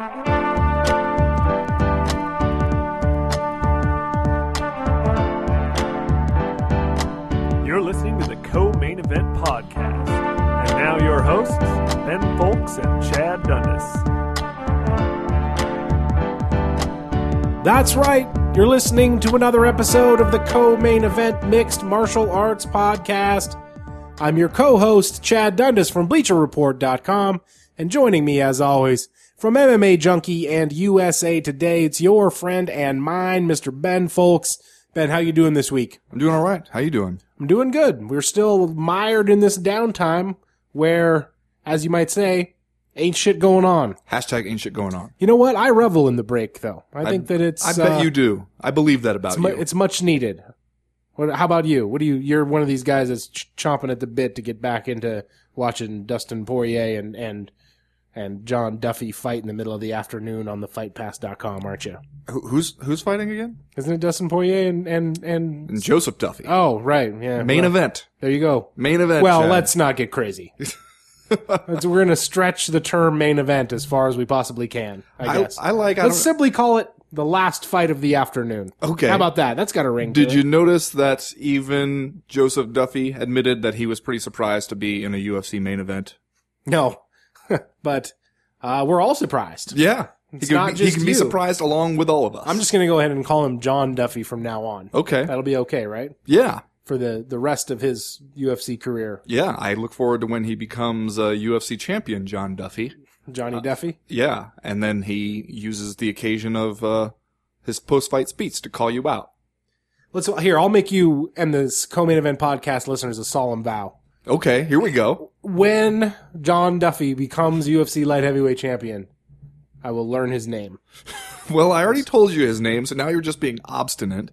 You're listening to the Co-Main Event Podcast. And now your hosts, Ben Fowlkes and Chad Dundas. That's right. You're listening to another episode of the Co Main Event Mixed Martial Arts Podcast. I'm your co host, Chad Dundas from BleacherReport.com. And joining me, as always, from MMA Junkie and USA Today, it's your friend and mine, Mr. Ben Fowlkes. Ben, how you doing this week? I'm doing all right. How you doing? I'm doing good. We're still mired in this downtime where, as you might say, ain't shit going on. Hashtag ain't shit going on. You know what? I revel in the break, though. I think that it's. I bet uh, you do. I believe that about It's, mu- you. it's much needed. What, how about you? What do you? You're one of these guys that's ch- chomping at the bit to get back into watching Dustin Poirier and and and John Duffy fight in the middle of the afternoon on the FightPass.com, aren't you? Who's who's fighting again? Isn't it Dustin Poirier and and and? And Joseph Duffy. Oh, right, yeah. Main well, event. There you go. Main event. Well, Chad. let's not get crazy. We're going to stretch the term main event as far as we possibly can. I I, guess. I like. I Let's simply call it the last fight of the afternoon. Okay. How about that? That's got a ring. to did it. you notice that even Joseph Duffy admitted that he was pretty surprised to be in a UFC main event? No, but uh, we're all surprised. Yeah. He It's can, not be, he just can be you. surprised along with all of us. I'm just going to go ahead and call him John Duffy from now on. okay. That'll be okay, right? Yeah. For the the rest of his UFC career, Yeah. I look forward to when he becomes a UFC champion, John Duffy. Johnny Uh, Duffy. Yeah. And then he uses the occasion of uh, his post fight speech to call you out. Let's here. I'll make you and this co-main event podcast listeners a solemn vow. Okay. Here we go. When John Duffy becomes UFC light heavyweight champion, I will learn his name. Well, I already told you his name, so now you're just being obstinate.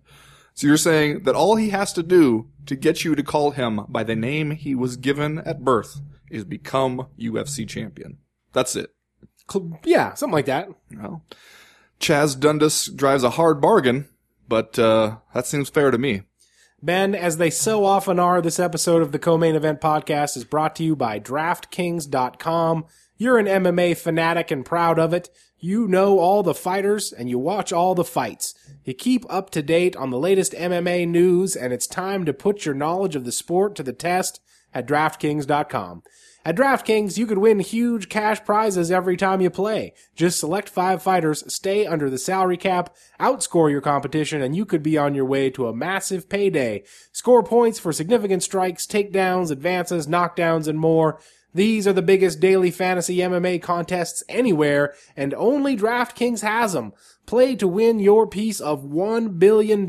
So you're saying that all he has to do to get you to call him by the name he was given at birth is become UFC champion. That's it. Yeah, something like that. Well, Chaz Dundas drives a hard bargain, but uh, that seems fair to me. Ben, as they so often are, this episode of the Co-Main Event Podcast is brought to you by DraftKings.com. You're an MMA fanatic and proud of it. You know all the fighters and you watch all the fights. You keep up to date on the latest MMA news and it's time to put your knowledge of the sport to the test at DraftKings.com. At DraftKings, you could win huge cash prizes every time you play. Just select five fighters, stay under the salary cap, outscore your competition, and you could be on your way to a massive payday. Score points for significant strikes, takedowns, advances, knockdowns, and more. These are the biggest daily fantasy MMA contests anywhere, and only DraftKings has them. Play to win your piece of $1 billion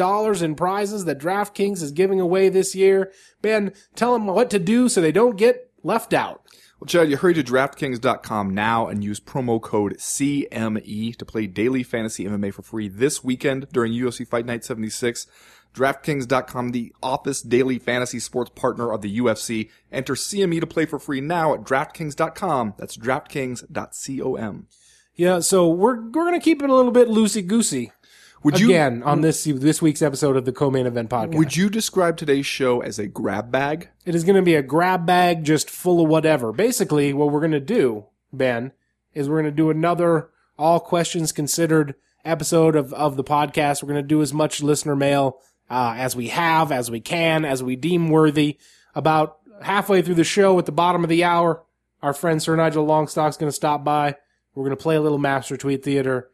in prizes that DraftKings is giving away this year. Ben, tell them what to do so they don't get left out. Well, Chad, you hurry to DraftKings.com now and use promo code CME to play daily fantasy MMA for free this weekend during UFC Fight Night 76. DraftKings.com, the office daily fantasy sports partner of the UFC. Enter CME to play for free now at DraftKings.com. That's DraftKings.com. Yeah, so we're we're gonna keep it a little bit loosey goosey Would you again on this this week's episode of the co-main event podcast. would you describe today's show as a grab bag? It is gonna be a grab bag just full of whatever. Basically, what we're gonna do, Ben, is we're gonna do another all questions considered episode of of the podcast. We're gonna do as much listener mail uh, as we have, as we can, as we deem worthy. About halfway through the show, at the bottom of the hour, our friend Sir Nigel Longstock's gonna stop by. We're gonna play a little Master Tweet Theater.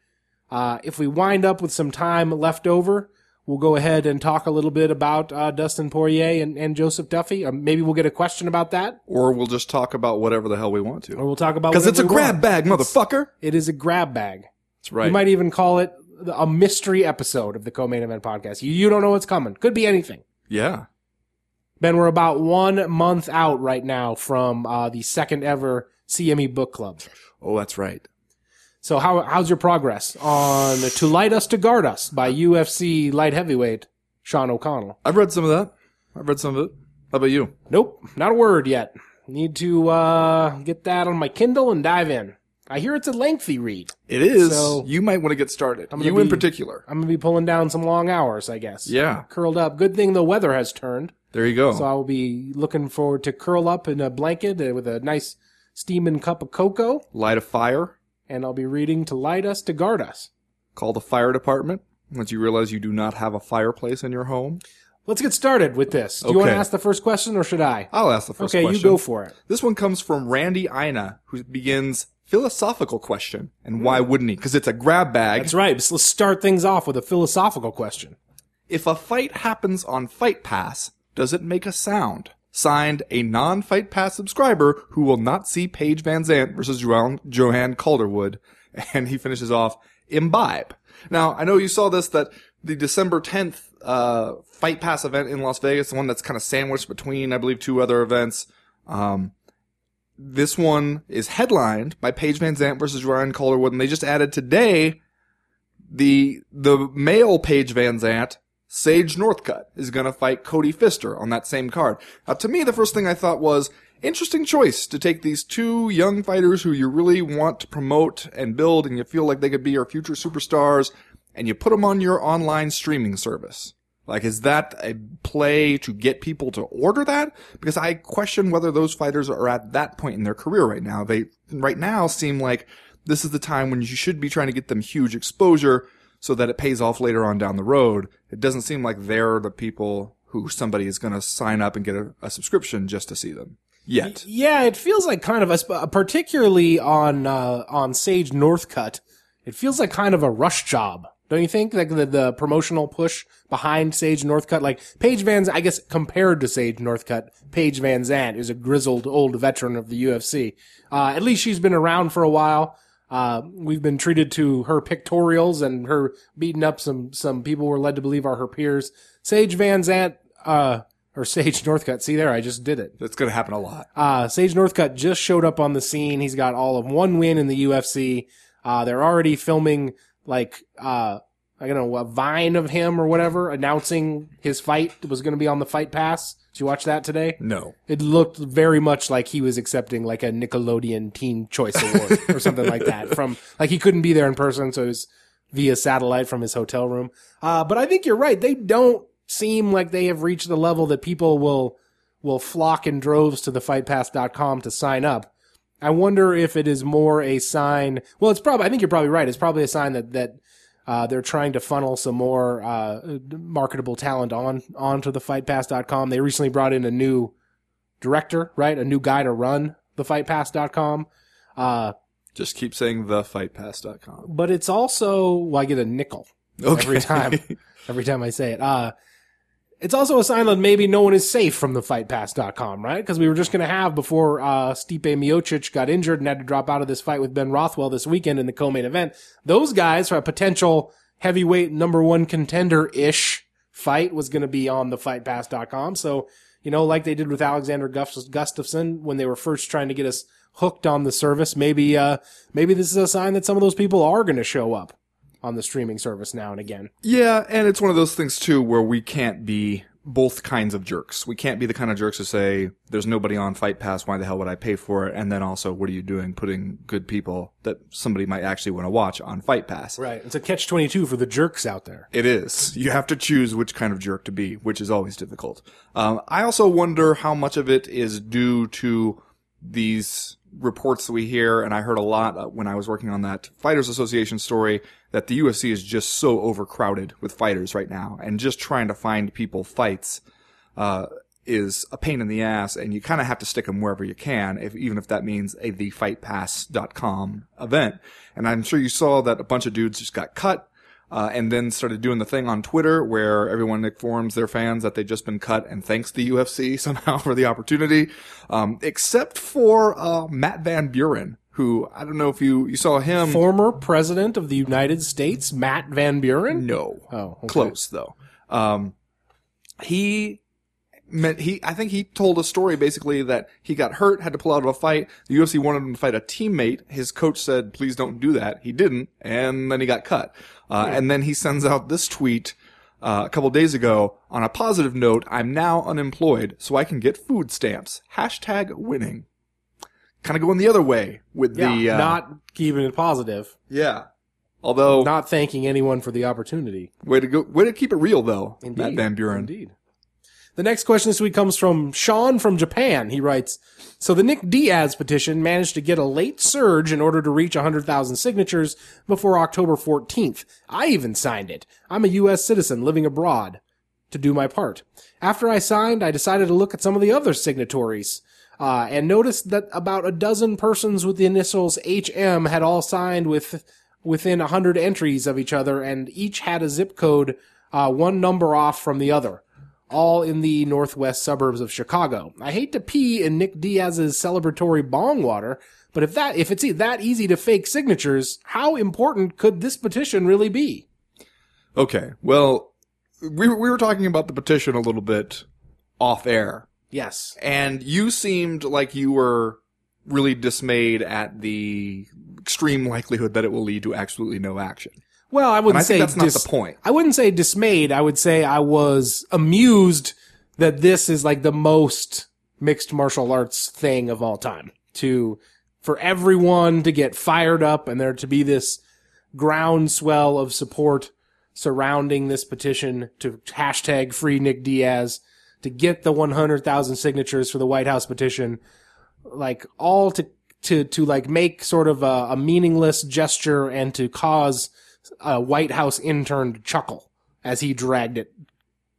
Uh, if we wind up with some time left over, we'll go ahead and talk a little bit about uh, Dustin Poirier and, and Joseph Duffy. Uh, maybe we'll get a question about that, Or we'll just talk about whatever the hell we want to. or we'll talk about Because it's a grab want. bag, motherfucker! It is a grab bag. That's right. You might even call it a mystery episode of the co-main event podcast. You, you don't know what's coming. Could be anything. yeah. Ben, we're about one month out right now from uh, the second ever CME book club. Oh, that's right. So how how's your progress on To Light Us to Guard Us by UFC light heavyweight Sean O'Connell? I've read some of that. I've read some of it. How about you? Nope, not a word yet. Need to uh, get that on my Kindle and dive in. I hear it's a lengthy read. It is. So- you might want to get started. You gonna in particular. I'm gonna be pulling down some long hours, I guess. Yeah. Curled up. Good thing the weather has turned, There you go. so I will be looking forward to curl up in a blanket uh, with a nice steaming cup of cocoa. Light a fire. And I'll be reading To Light Us, to Guard Us. Call the fire department once you realize you do not have a fireplace in your home. Let's get started with this. Do you want to Okay. ask the first question or should I? I'll ask the first okay, question. you go for it. This one comes from Randy Ina, who begins philosophical question. And why wouldn't he? Because it's a grab bag. That's right. So let's start things off with a philosophical question. If a fight happens on Fight Pass, does it make a sound? Signed, a non-Fight Pass subscriber who will not see Paige Van Zant versus Joanne, Joanne Calderwood. And he finishes off, imbibe. Now, I know you saw this, that the December 10th, uh, Fight Pass event in Las Vegas, the one that's kind of sandwiched between, I believe, two other events, um, this one is headlined by Paige Van Zant versus Ryan Calderwood, and they just added today the the male Paige Van Zant, Sage Northcutt, is going to fight Cody Pfister on that same card. Now, to me, the first thing I thought was interesting choice to take these two young fighters who you really want to promote and build, and you feel like they could be your future superstars, and you put them on your online streaming service. Like, is that a play to get people to order that? Because I question whether those fighters are at that point in their career right now. They, right now, seem like this is the time when you should be trying to get them huge exposure so that it pays off later on down the road. It doesn't seem like they're the people who somebody is going to sign up and get a, a subscription just to see them. Yet. Yeah, it feels like kind of a, particularly on uh, on Sage Northcutt. It feels like kind of a rush job, don't you think? Like the, the promotional push behind Sage Northcutt, like Paige Van, I guess compared to Sage Northcutt, Paige Van Zant is a grizzled old veteran of the UFC. Uh, at least she's been around for a while. Uh, we've been treated to her pictorials and her beating up some some people we're led to believe are her peers. Sage Van Zant, uh, or Sage Northcutt. See there, I just did it. That's going to happen a lot. Uh, Sage Northcutt just showed up on the scene. He's got all of one win in the UFC. Uh, they're already filming like, uh, I don't know, a vine of him or whatever announcing his fight was going to be on the fight pass. Did you watch that today? No. It looked very much like he was accepting like a Nickelodeon Teen Choice Award or something like that from, like he couldn't be there in person. So it was via satellite from his hotel room. Uh, but I think you're right. They don't seem like they have reached the level that people will, will flock in droves to the fightpass.com to sign up. I wonder if it is more a sign. Well, it's probably, I think you're probably right. It's probably a sign that, that, uh, they're trying to funnel some more, uh, marketable talent on, onto the fightpass.com. They recently brought in a new director, right? A new guy to run the fightpass.com. Uh, Just keep saying the fightpass.com. but it's also, well, I get a nickel every time, every time I say it. Uh, it's also a sign that maybe no one is safe from the fightpass.com, right? Because we were just going to have before, uh, Stipe Miocic got injured and had to drop out of this fight with Ben Rothwell this weekend in the co-main event. Those guys for a potential heavyweight number one contender-ish fight was going to be on the fightpass.com. So, you know, like they did with Alexander Gust- Gustafsson when they were first trying to get us hooked on the service, maybe, uh, maybe this is a sign that some of those people are going to show up on the streaming service now and again. Yeah, and it's one of those things too where we can't be both kinds of jerks. We can't be the kind of jerks who say, there's nobody on Fight Pass, why the hell would I pay for it? And then also, what are you doing putting good people that somebody might actually want to watch on Fight Pass? Right. It's a catch 22 for the jerks out there. It is. You have to choose which kind of jerk to be, which is always difficult. Um, I also wonder how much of it is due to these reports that we hear, and I heard a lot uh, when I was working on that Fighters Association story, that the UFC is just so overcrowded with fighters right now, and just trying to find people fights, uh, is a pain in the ass, and you kind of have to stick them wherever you can, if, even if that means a thefightpass.com event. And I'm sure you saw that a bunch of dudes just got cut, uh, and then started doing the thing on Twitter where everyone informs their fans that they've just been cut and thanks the UFC somehow for the opportunity. Um, except for, uh, Matt Van Buren, who, I don't know if you, you saw him. Former president of the United States, Matt Van Buren. no. Oh, okay. Close though. Um, he meant he, I think he told a story basically that he got hurt, had to pull out of a fight. The UFC wanted him to fight a teammate. His coach said, please don't do that. He didn't. And then he got cut. Uh, and then he sends out this tweet, uh, a couple days ago on a positive note. I'm now unemployed so I can get food stamps. Hashtag winning. Kind of going the other way with Yeah, the, uh, not keeping it positive, yeah. Although, not thanking anyone for the opportunity. way to go, way to keep it real though, Indeed. Matt Van Buren. Indeed. The next question this week comes from Sean from Japan. He writes, so the Nick Diaz petition managed to get a late surge in order to reach 100,000 signatures before October 14th. I even signed it. I'm a U.S. citizen living abroad to do my part. After I signed, I decided to look at some of the other signatories. Uh, and noticed that about a dozen persons with the initials HM had all signed with within a hundred entries of each other, and each had a zip code uh, one number off from the other, all in the northwest suburbs of Chicago. I hate to pee in Nick Diaz's celebratory bong water, but if that if it's that easy to fake signatures, how important could this petition really be? Okay, well, we we were talking about the petition a little bit off air, Yes. and you seemed like you were really dismayed at the extreme likelihood that it will lead to absolutely no action. Well, I wouldn't I say think that's not the point. I wouldn't say dismayed. I would say I was amused that this is like the most mixed martial arts thing of all time. To for everyone to get fired up and there to be this groundswell of support surrounding this petition to hashtag free Nick Diaz to get the 100,000 signatures for the White House petition, like all to to to like make sort of a, a meaningless gesture and to cause a White House intern to chuckle as he dragged it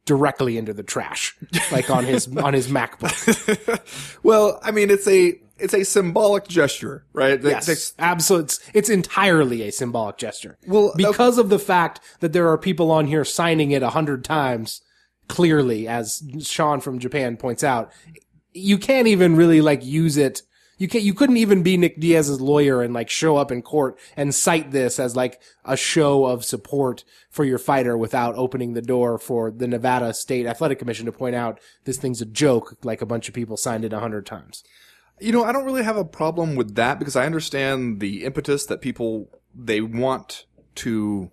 directly into the trash, like on his on his MacBook. Well, I mean, it's a it's a symbolic gesture, right? Yes, absolutely. It's, it's entirely a symbolic gesture. Well, because of the fact that there are people on here signing it a hundred times, clearly, as Sean from Japan points out, you can't even really like use it. You can't, you couldn't even be Nick Diaz's lawyer and like show up in court and cite this as like a show of support for your fighter without opening the door for the Nevada State Athletic Commission to point out this thing's a joke, like a bunch of people signed it a hundred times. You know, I don't really have a problem with that because I understand the impetus that people they want to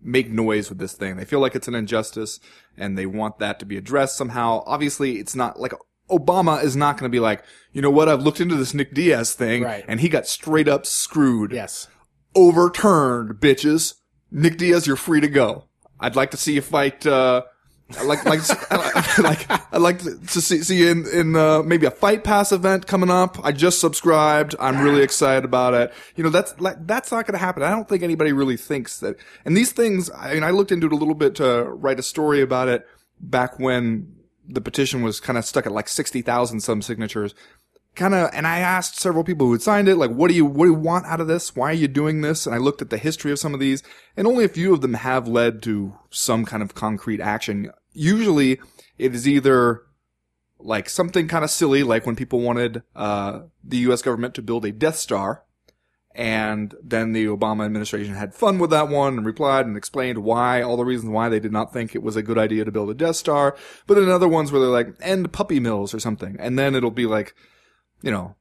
make noise with this thing. They feel like it's an injustice and they want that to be addressed somehow. Obviously, it's not like Obama is not going to be like, you know what? I've looked into this Nick Diaz thing Right. and he got straight up screwed. Yes. Overturned, bitches. Nick Diaz, you're free to go. I'd like to see you fight, uh, I like, like, I like, I'd like to to see, see you in, in, uh, maybe a fight pass event coming up. I just subscribed. I'm really excited about it. You know, that's like, that's not going to happen. I don't think anybody really thinks that. And these things, I mean, I looked into it a little bit to write a story about it back when the petition was kind of stuck at like 60,000 some signatures. Kind of and I asked several people who had signed it like what do you what do you want out of this? Why are you doing this? And I looked at the history of some of these and only a few of them have led to some kind of concrete action. Usually it is either like something kind of silly like when people wanted uh the US government to build a Death Star and then the Obama administration had fun with that one and replied and explained why, all the reasons why they did not think it was a good idea to build a Death Star. But then other ones where they're like, end puppy mills or something. And then it'll be like, you know,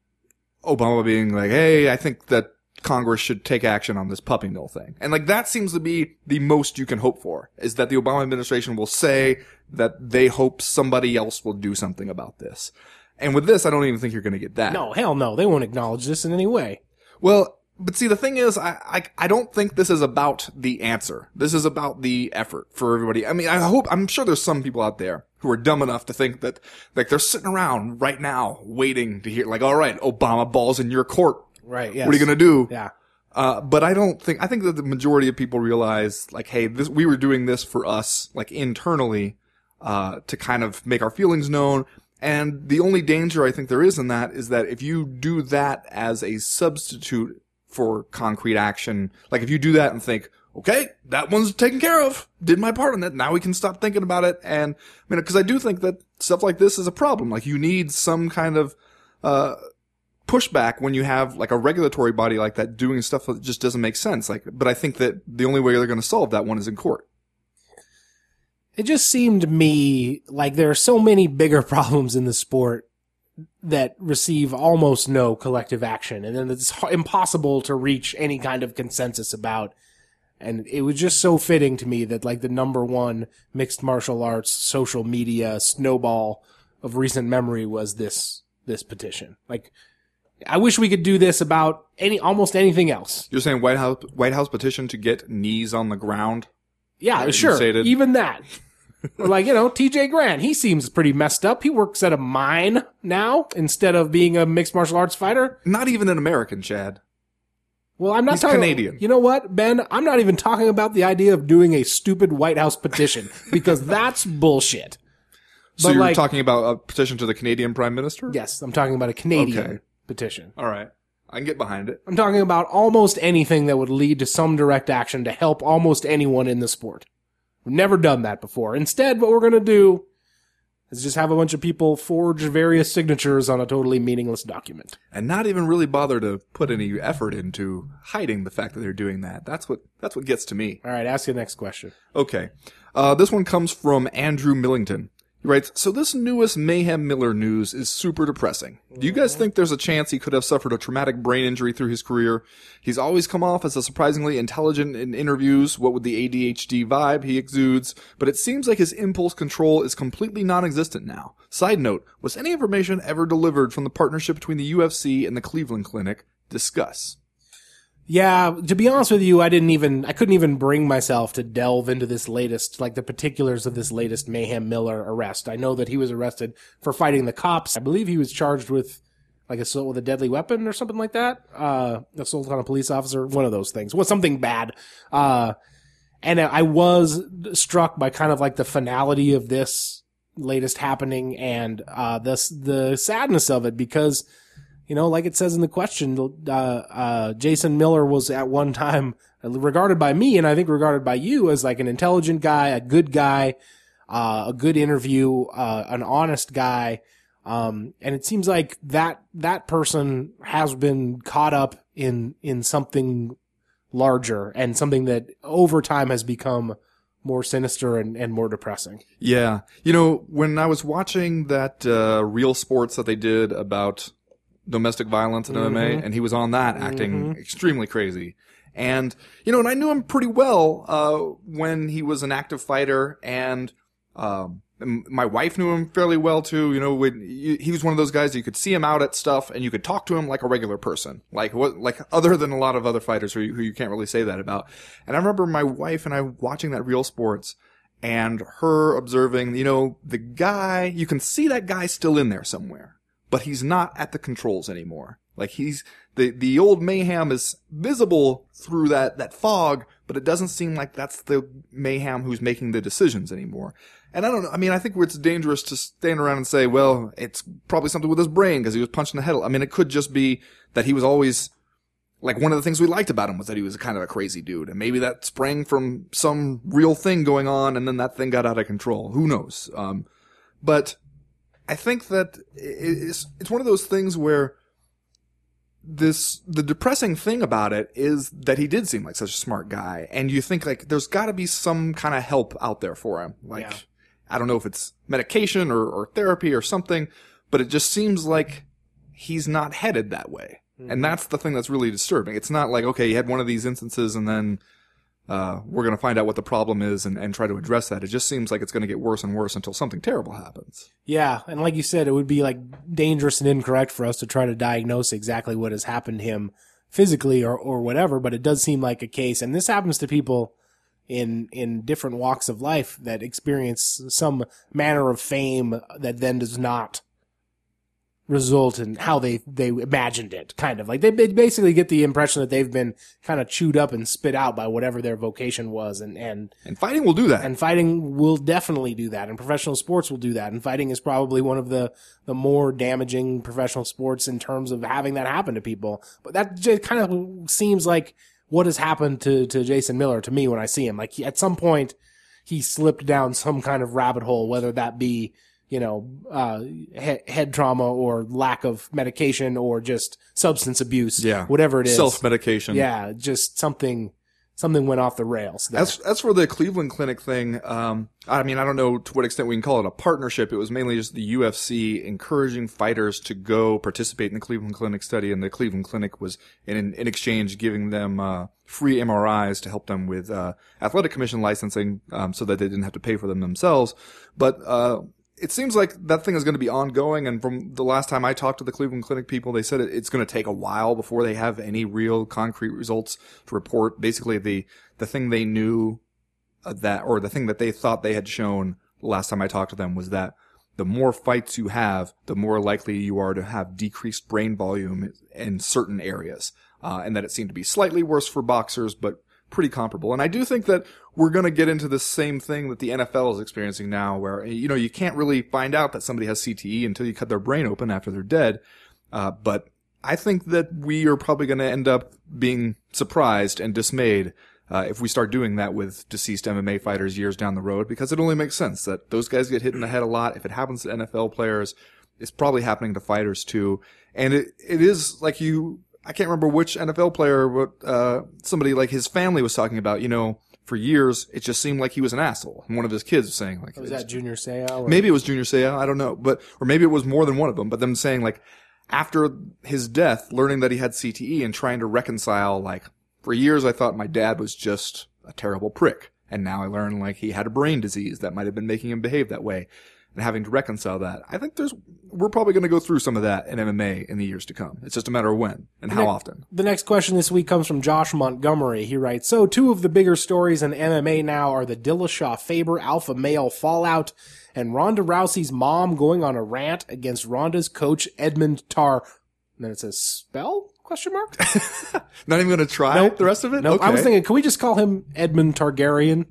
Obama being like, hey, I think that Congress should take action on this puppy mill thing. And like that seems to be the most you can hope for, is that the Obama administration will say that they hope somebody else will do something about this. And with this, I don't even think you're going to get that. No, hell no. They won't acknowledge this in any way. Well, but see, the thing is, I, I, I don't think this is about the answer. This is about the effort for everybody. I mean, I hope, I'm sure there's some people out there who are dumb enough to think that, like, they're sitting around right now waiting to hear, like, all right, Obama balls in your court. Right. Yes. What are you going to do? Yeah. Uh, but I don't think, I think that the majority of people realize, like, hey, this, we were doing this for us, like, internally, uh, to kind of make our feelings known. And the only danger I think there is in that is that if you do that as a substitute for concrete action, like if you do that and think, okay, that one's taken care of, did my part on that, now we can stop thinking about it. And, I mean, cause I do think that stuff like this is a problem. Like you need some kind of, uh, pushback when you have like a regulatory body like that doing stuff that just doesn't make sense. Like, but I think that the only way they're going to solve that one is in court. It just seemed to me like there are so many bigger problems in the sport that receive almost no collective action, and then it's impossible to reach any kind of consensus about. And it was just so fitting to me that like the number one mixed martial arts social media snowball of recent memory was this this petition. Like, I wish we could do this about any almost anything else. You're saying White House White House petition to get knees on the ground? Yeah, sure. Even that. Like, you know, TJ Grant, he seems pretty messed up. He works at a mine now instead of being a mixed martial arts fighter. Not even an American, Chad. Well, I'm not He's talking Canadian. You know what, Ben? I'm not even talking about the idea of doing a stupid White House petition because that's bullshit. So But, you're like- talking about a petition to the Canadian Prime Minister? Yes, I'm talking about a Canadian Okay. petition. All right. I can get behind it. I'm talking about almost anything that would lead to some direct action to help almost anyone in the sport. We've never done that before. Instead, what we're going to do is just have a bunch of people forge various signatures on a totally meaningless document. And not even really bother to put any effort into hiding the fact that they're doing that. That's what that's what gets to me. All right, ask the next question. Okay. Uh, this one comes from Andrew Millington. He writes, So this newest Mayhem Miller news is super depressing. Do you guys mm-hmm. think there's a chance he could have suffered a traumatic brain injury through his career? He's always come off as a surprisingly intelligent in interviews, what with the ADHD vibe he exudes, but it seems like his impulse control is completely non-existent now. Side note, was any information ever delivered from the partnership between the UFC and the Cleveland Clinic? Discuss. Yeah, to be honest with you, I didn't even, I couldn't even bring myself to delve into this latest, like the particulars of this latest Mayhem Miller arrest. I know that he was arrested for fighting the cops. I believe he was charged with like assault with a deadly weapon or something like that. Uh, assault on a police officer, one of those things. Was something bad. Uh, and I was struck by kind of like the finality of this latest happening and, uh, this, the sadness of it because, you know, like it says in the question, uh, uh, Jason Miller was at one time regarded by me and I think regarded by you as like an intelligent guy, a good guy, uh, a good interview, uh, an honest guy. Um, and it seems like that, that person has been caught up in, in something larger and something that over time has become more sinister and, and more depressing. Yeah. You know, when I was watching that uh, Real Sports that they did about domestic violence in MMA, and he was on that acting extremely crazy. And, you know, and I knew him pretty well uh, when he was an active fighter, and um, my wife knew him fairly well too. You know, when he he was one of those guys you could see him out at stuff, and you could talk to him like a regular person, like what, like other than a lot of other fighters who you, who you can't really say that about. And I remember my wife and I watching that Real Sports, and her observing, you know, the guy, you can see that guy still in there somewhere, but he's not at the controls anymore. Like he's, the, the old mayhem is visible through that, that fog, but it doesn't seem like that's the mayhem who's making the decisions anymore. And I don't know, I mean, I think it's dangerous to stand around and say, well, it's probably something with his brain because he was punched in the head. I mean, it could just be that he was always, like one of the things we liked about him was that he was kind of a crazy dude, and maybe that sprang from some real thing going on, and then that thing got out of control. Who knows? Um, but I think that it's it's one of those things where this the depressing thing about it is that he did seem like such a smart guy, and you think like there's got to be some kind of help out there for him. Like Yeah. I don't know if it's medication or, or therapy or something, but it just seems like he's not headed that way. And mm-hmm. that's the thing that's really disturbing. It's not like, okay, you had one of these instances and then, uh, we're going to find out what the problem is and, and try to address that. It just seems like it's going to get worse and worse until something terrible happens. Yeah, and like you said, it would be like dangerous and incorrect for us to try to diagnose exactly what has happened to him physically or, or whatever, but it does seem like a case, and this happens to people in in different walks of life that experience some manner of fame that then does not result and how they they imagined it kind of. Like they, they basically get the impression that they've been kind of chewed up and spit out by whatever their vocation was and and And fighting will do that. and fighting will definitely do that and professional sports will do that and fighting is probably one of the the more damaging professional sports in terms of having that happen to people. But that just kind of seems like what has happened to to Jason Miller to me when I see him. Like he, at some point he slipped down some kind of rabbit hole whether that be you know uh he- head trauma or lack of medication or just substance abuse yeah. whatever it is Self medication. yeah just something something went off the rails there. As as for the Cleveland Clinic thing, um, I mean, I don't know to what extent we can call it a partnership. It was mainly just the UFC encouraging fighters to go participate in the Cleveland Clinic study, and the Cleveland Clinic was in in exchange giving them uh, free MRIs to help them with uh, athletic commission licensing, um, so that they didn't have to pay for them themselves. But uh, it seems like that thing is going to be ongoing. And from the last time I talked to the Cleveland Clinic people, they said it's going to take a while before they have any real concrete results to report. Basically, the the thing they knew uh, that, or the thing that they thought they had shown last time I talked to them was that the more fights you have, the more likely you are to have decreased brain volume in certain areas. Uh, and that it seemed to be slightly worse for boxers, but pretty comparable. And I do think that we're going to get into the same thing that the NFL is experiencing now, where, you know, you can't really find out that somebody has CTE until you cut their brain open after they're dead. Uh, but I think that we are probably going to end up being surprised and dismayed uh, if we start doing that with deceased MMA fighters years down the road, because it only makes sense that those guys get hit in the head a lot. If it happens to NFL players, it's probably happening to fighters too. And it, it is like you, I can't remember which NFL player, but, uh, somebody like his family was talking about, you know, for years, it just seemed like he was an asshole. And one of his kids was saying like, Was that Junior Seau? Or? maybe it was Junior Seau, I don't know, but, or maybe it was more than one of them, but them saying like, after his death, learning that he had CTE and trying to reconcile like, for years I thought my dad was just a terrible prick. And now I learn like he had a brain disease that might have been making him behave that way. And having to reconcile that. I think there's, we're probably going to go through some of that in MMA in the years to come. It's just a matter of when and how Ne- often. The next question this week comes from Josh Montgomery. He writes, So two of the bigger stories in MMA now are the Dillashaw Faber alpha male fallout and Ronda Rousey's mom going on a rant against Ronda's coach Edmund Tar. And then it says spell question mark? Not even going to try Nope. the rest of it? No, okay. I was thinking, can we just call him Edmund Targaryen?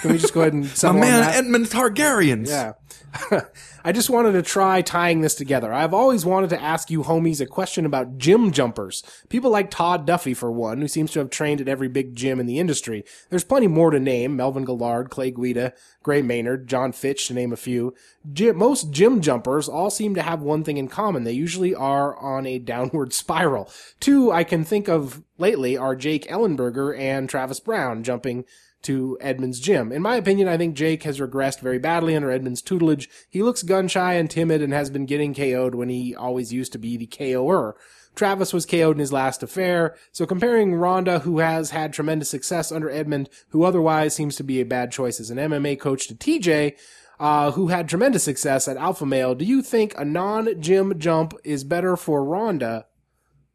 Can we just go ahead and My man? Edmund Targaryens. Yeah. I just wanted to try tying this together. I've always wanted to ask you homies a question about gym jumpers. People like Todd Duffy, for one, who seems to have trained at every big gym in the industry. There's plenty more to name. Melvin Guillard, Clay Guida, Gray Maynard, John Fitch, to name a few. Gy- most gym jumpers all seem to have one thing in common. They usually are on a downward spiral. Two I can think of lately are Jake Ellenberger and Travis Browne jumping to Edmund's gym. In my opinion, I think Jake has regressed very badly under Edmund's tutelage. He looks gun shy and timid and has been getting KO'd when he always used to be the KOer. Travis was KO'd in his last affair, so comparing Ronda, who has had tremendous success under Edmund, who otherwise seems to be a bad choice as an MMA coach, to TJ, uh, who had tremendous success at Alpha Male, do you think a non-gym jump is better for Ronda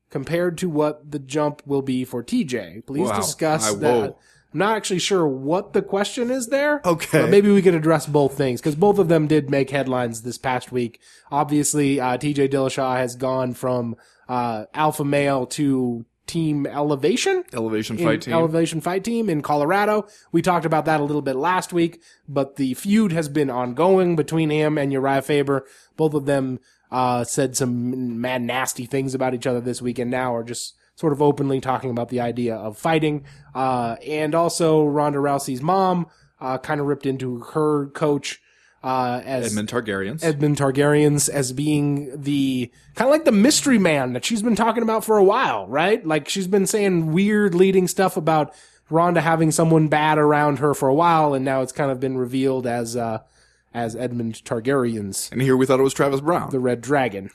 compared to what the jump will be for TJ? Please Wow. discuss I- that. whoa. I'm not actually sure what the question is there. Okay. But maybe we could address both things because both of them did make headlines this past week. Obviously, uh, TJ Dillashaw has gone from uh, alpha male to team elevation. Elevation fight team. Elevation Fight Team in Colorado. We talked about that a little bit last week, but the feud has been ongoing between him and Urijah Faber. Both of them uh, said some mad nasty things about each other this week, and now are just sort of openly talking about the idea of fighting. Uh, and also Ronda Rousey's mom uh, kind of ripped into her coach uh, as Edmund Targaryens. Edmund Targaryens as being the kind of like the mystery man that she's been talking about for a while, right? Like she's been saying weird leading stuff about Ronda having someone bad around her for a while, and now it's kind of been revealed as uh, as Edmund Targaryens, and here we thought it was Travis Browne. the Red Dragon.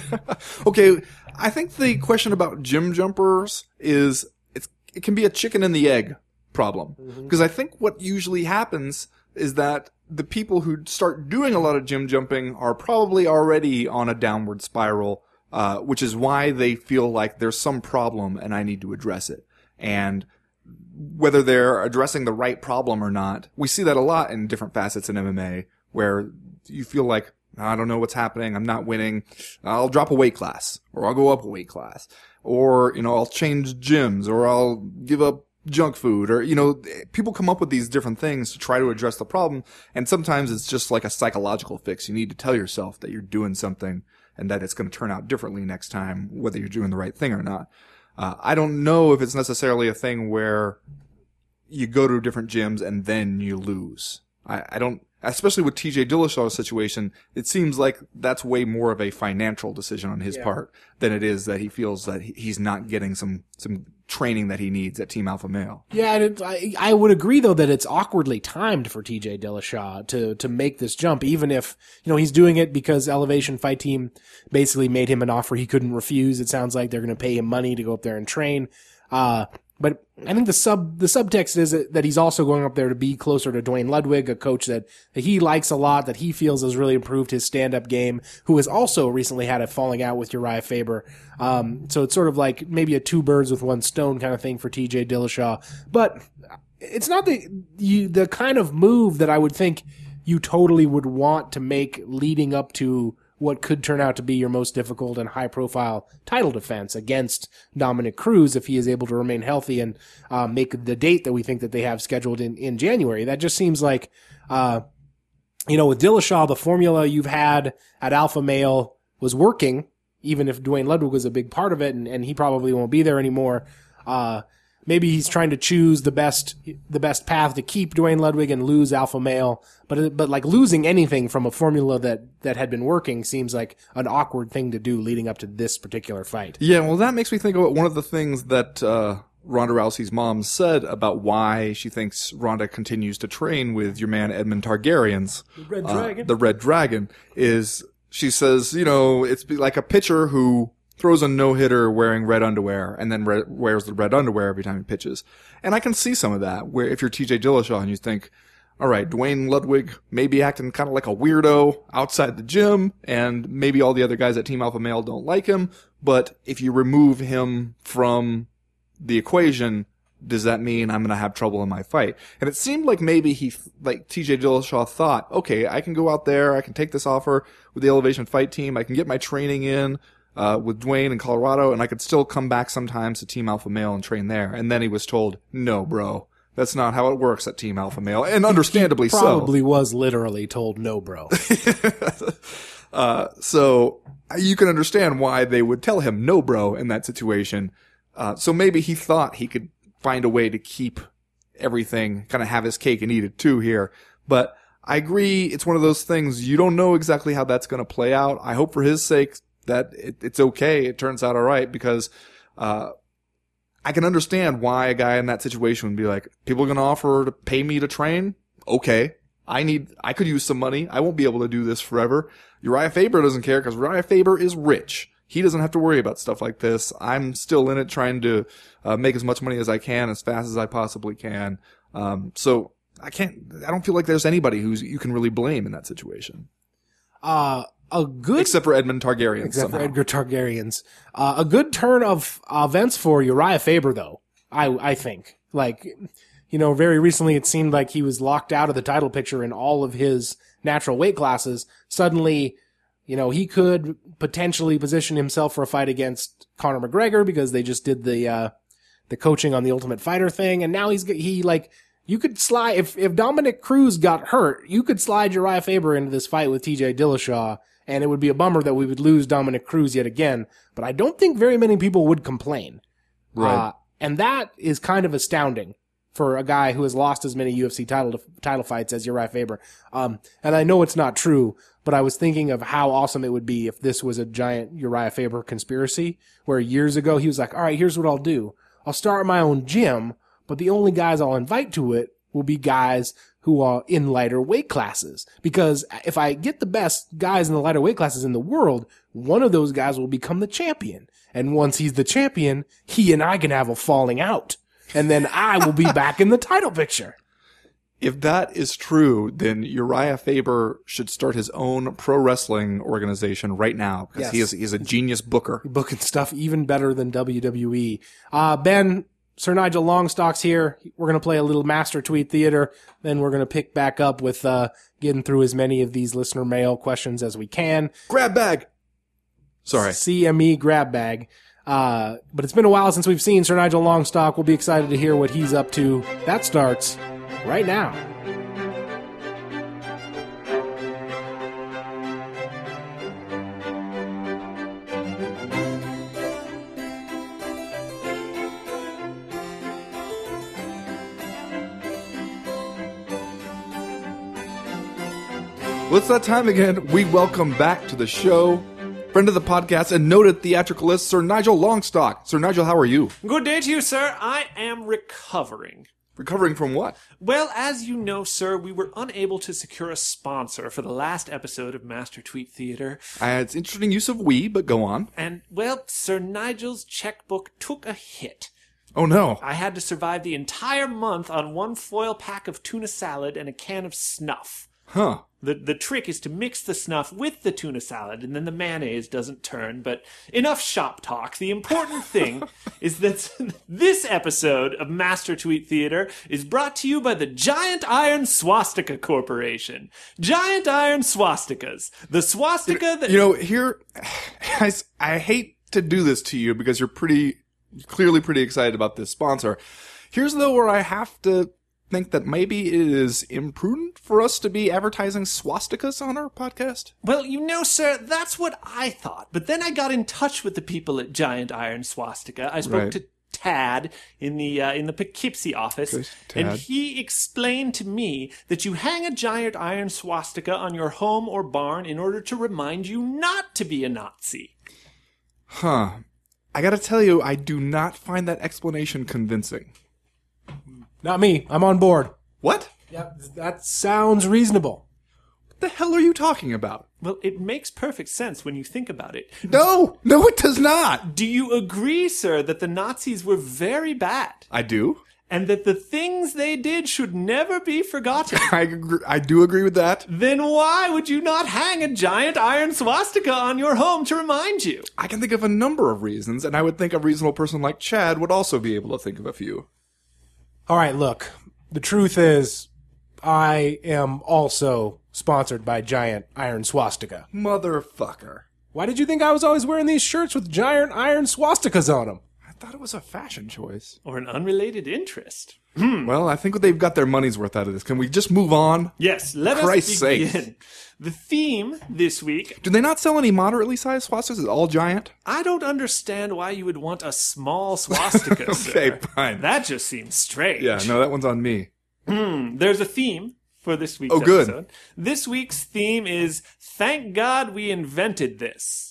okay, I think the question about gym jumpers is it's it can be a chicken and the egg problem because I think what usually happens is that the people who start doing a lot of gym jumping are probably already on a downward spiral, uh, which is why they feel like there's some problem and I need to address it. And whether they're addressing the right problem or not, we see that a lot in different facets in MMA where you feel like, I don't know what's happening. I'm not winning. I'll drop a weight class or I'll go up a weight class or, you know, I'll change gyms or I'll give up junk food or, you know, people come up with these different things to try to address the problem. And sometimes it's just like a psychological fix. You need to tell yourself that you're doing something and that it's going to turn out differently next time, whether you're doing the right thing or not. Uh, I don't know if it's necessarily a thing where you go to different gyms and then you lose. I, I don't, especially with TJ Dillashaw's situation, it seems like that's way more of a financial decision on his part than it is that he feels that he's not getting some, some training that he needs at Team Alpha Male. Yeah, it, I, I would agree though that it's awkwardly timed for TJ Dillashaw to to make this jump, even if you know he's doing it because Elevation Fight Team basically made him an offer he couldn't refuse. It sounds like they're going to pay him money to go up there and train. Uh, but I think the sub the subtext is that he's also going up there to be closer to Duane Ludwig, a coach that, that he likes a lot, that he feels has really improved his stand up game, who has also recently had a falling out with Urijah Faber. Um, so it's sort of like maybe a two birds with one stone kind of thing for TJ Dillashaw. But it's not the you, the kind of move that I would think you totally would want to make leading up to what could turn out to be your most difficult and high profile title defense against Dominick Cruz if he is able to remain healthy and uh, make the date that we think that they have scheduled in, in January. That just seems like, uh, you know, with Dillashaw, the formula you've had at Alpha Male was working, even if Duane Ludwig was a big part of it and, and he probably won't be there anymore. Uh, maybe he's trying to choose the best the best path to keep Duane Ludwig and lose Alpha Male. But but like losing anything from a formula that that had been working seems like an awkward thing to do leading up to this particular fight. Yeah, well, that makes me think about one of the things that uh, Ronda Rousey's mom said about why she thinks Ronda continues to train with your man Edmund Targaryen's the Red uh, Dragon. the Red Dragon. Is she says, you know, it's like a pitcher who throws a no hitter wearing red underwear and then re- wears the red underwear every time he pitches. And I can see some of that where if you're TJ Dillashaw and you think, all right, Duane Ludwig may be acting kind of like a weirdo outside the gym, and maybe all the other guys at Team Alpha Male don't like him. But if you remove him from the equation, does that mean I'm going to have trouble in my fight? And it seemed like maybe he, like TJ Dillashaw thought, okay, I can go out there, I can take this offer with the Elevation Fight team, I can get my training in, uh, with Duane in Colorado, and I could still come back sometimes to Team Alpha Male and train there. And then he was told, no, bro. That's not how it works at Team Alpha Male, and understandably so. Probably was literally told no, bro. Uh, so you can understand why they would tell him no, bro, in that situation. Uh, so maybe he thought he could find a way to keep everything, kind of have his cake and eat it too here. But I agree, it's one of those things you don't know exactly how that's going to play out. I hope for his sake that it, it's okay. It turns out all right because, uh, I can understand why a guy in that situation would be like, people are going to offer to pay me to train. Okay. I need, I could use some money. I won't be able to do this forever. Urijah Faber doesn't care because Urijah Faber is rich. He doesn't have to worry about stuff like this. I'm still in it trying to uh, make as much money as I can as fast as I possibly can. Um, so I can't, I don't feel like there's anybody who's you can really blame in that situation. Uh, a good Except for Edmund Targaryen. except for somehow. Edgar Targaryens. Uh, a good turn of events for Urijah Faber, though. I I think like you know very recently it seemed like he was locked out of the title picture in all of his natural weight classes. Suddenly, you know he could potentially position himself for a fight against Conor McGregor because they just did the uh, the coaching on the Ultimate Fighter thing, and now he's he like. You could slide if if Dominick Cruz got hurt, you could slide Urijah Faber into this fight with T.J. Dillashaw, and it would be a bummer that we would lose Dominick Cruz yet again. But I don't think very many people would complain. Right. Uh, and that is kind of astounding for a guy who has lost as many UFC title title fights as Urijah Faber. Um, and I know it's not true, but I was thinking of how awesome it would be if this was a giant Urijah Faber conspiracy, where years ago he was like, "All right, here's what I'll do: I'll start my own gym, but the only guys I'll invite to it will be guys." Who are in lighter weight classes. Because if I get the best guys in the lighter weight classes in the world, one of those guys will become the champion. And once he's the champion, he and I can have a falling out. And then I will be back in the title picture. If that is true, then Urijah Faber should start his own pro wrestling organization right now because he is he's a genius booker. Booking stuff even better than WWE. Uh, Ben, Sir Nigel Longstock's here. We're going to play a little Master Tweet Theater. Then we're going to pick back up with, uh, getting through as many of these listener mail questions as we can. Grab bag. Sorry. CME grab bag. Uh, but it's been a while since we've seen Sir Nigel Longstock. We'll be excited to hear what he's up to. That starts right now. Well, it's that time again. We welcome back to the show, friend of the podcast and noted theatricalist, Sir Nigel Longstock. Sir Nigel, how are you? Good day to you, sir. I am recovering. Recovering from what? Well, as you know, sir, we were unable to secure a sponsor for the last episode of Master Tweet Theater. Uh, it's interesting use of we, but go on. And, well, Sir Nigel's checkbook took a hit. Oh no. I had to survive the entire month on one foil pack of tuna salad and a can of snuff. Huh. The the trick is to mix the snuff with the tuna salad, and then the mayonnaise doesn't turn. But enough shop talk. The important thing is that this episode of Master Tweet Theater is brought to you by the Giant Iron Swastika Corporation. Giant Iron Swastikas, the swastika that You know, here, I, I hate to do this to you because you're pretty, clearly pretty excited about this sponsor. Here's though where I have to think that maybe it is imprudent for us to be advertising swastikas on our podcast. Well, you know, sir, that's what I thought. But then I got in touch with the people at Giant Iron Swastika. I spoke Right. to Tad in the uh, in the Poughkeepsie office, and he explained to me that you hang a giant iron swastika on your home or barn in order to remind you not to be a Nazi. Huh. I gotta tell you, I do not find that explanation convincing. Not me. I'm on board. What? Yeah, that sounds reasonable. What the hell are you talking about? Well, it makes perfect sense when you think about it. No, no, it does not. Do you agree, sir, that the Nazis were very bad I do. and that the things they did should never be forgotten? I agree, I do agree with that. Then why would you not hang a giant iron swastika on your home to remind you? I can think of a number of reasons, and I would think a reasonable person like Chad would also be able to think of a few. All right, look. The truth is, I am also sponsored by Giant Iron Swastika. Motherfucker. Why did you think I was always wearing these shirts with giant iron swastikas on them? I thought it was a fashion choice. Or an unrelated interest? Well, I think they've got their money's worth out of this. Can we just move on? Yes, let Christ's us begin. sakes. The theme this week, Do they not sell any moderately sized swastikas? Is it all giant? I don't understand why you would want a small swastika. Okay, sir. fine. That just seems strange. Yeah, no, that one's on me. Hmm. There's a theme for this week's Oh, good. episode. This week's theme is Thank God We Invented This.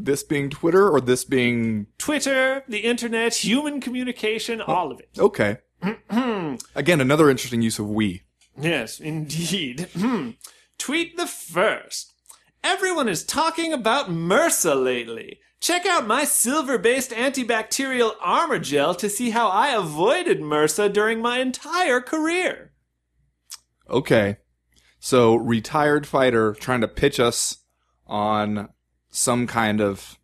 This being Twitter or this being. Twitter, the internet, human communication, oh, all of it. Okay. Again, another interesting use of we. Yes, indeed. Tweet the first. Everyone is talking about MRSA lately. Check out my silver based antibacterial armor gel to see how I avoided MRSA during my entire career. Okay. So, retired fighter trying to pitch us on some kind of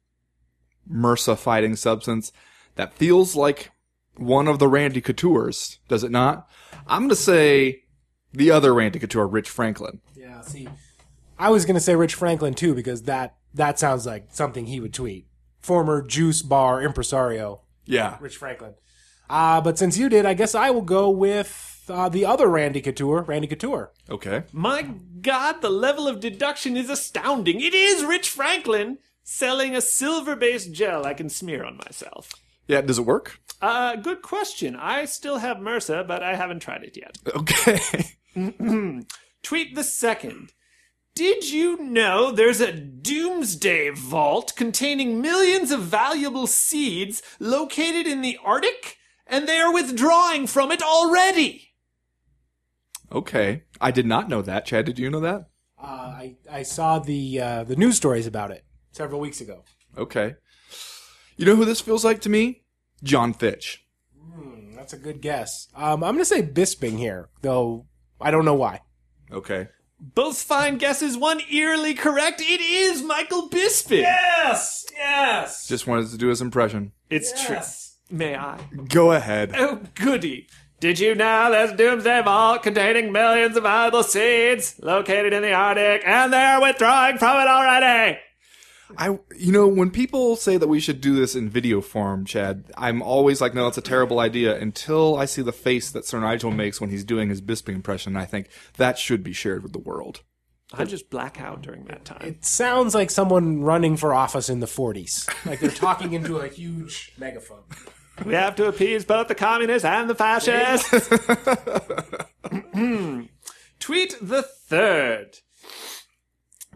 MRSA fighting substance that feels like one of the Randy Coutures, does it not? I'm going to say the other Randy Couture, Rich Franklin. Yeah, see, I was gonna say Rich Franklin too because that that sounds like something he would tweet. Former juice bar impresario Yeah. Rich Franklin. Uh, but since you did, I guess I will go with uh, the other Randy Couture, Randy Couture. Okay. My god, the level of deduction is astounding. It is Rich Franklin selling a silver based gel I can smear on myself. Yeah, does it work? Uh, good question. I still have MRSA, but I haven't tried it yet. Okay. Tweet the second. Did you know there's a doomsday vault containing millions of valuable seeds located in the Arctic? And they are withdrawing from it already! Okay. I did not know that. Chad, did you know that? Uh, I I saw the uh, the news stories about it several weeks ago. Okay. You know who this feels like to me? Jon Fitch. That's a good guess. Um, I'm gonna say Bisping here, though I don't know why. Okay. Both fine guesses, one eerily correct. It is Michael Bisping! Yes, yes. Just wanted to do his impression. It's true. May I? Go ahead. Oh, goody. Did you know there's a doomsday vault containing millions of valuable seeds located in the Arctic, and they're withdrawing from it already? I, you know, when people say that we should do this in video form, Chad, I'm always like, no, that's a terrible idea until I see the face that Sir Nigel makes when he's doing his Bisping impression. I think that should be shared with the world. I just black out during that time. It sounds like someone running for office in the 40s. Like they're talking into a huge megaphone. We have to appease both the communists and the fascists. tweet the third.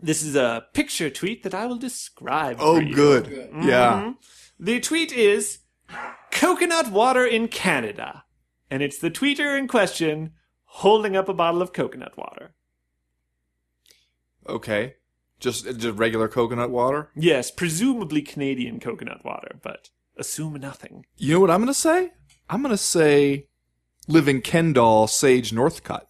This is a picture tweet that I will describe. Oh, for you. good. Mm-hmm. Yeah. The tweet is coconut water in Canada. And it's the tweeter in question holding up a bottle of coconut water. Okay. Just, just regular coconut water. Yes, presumably Canadian coconut water, but assume nothing. You know what I'm going to say? I'm going to say living Kendall Sage Northcutt.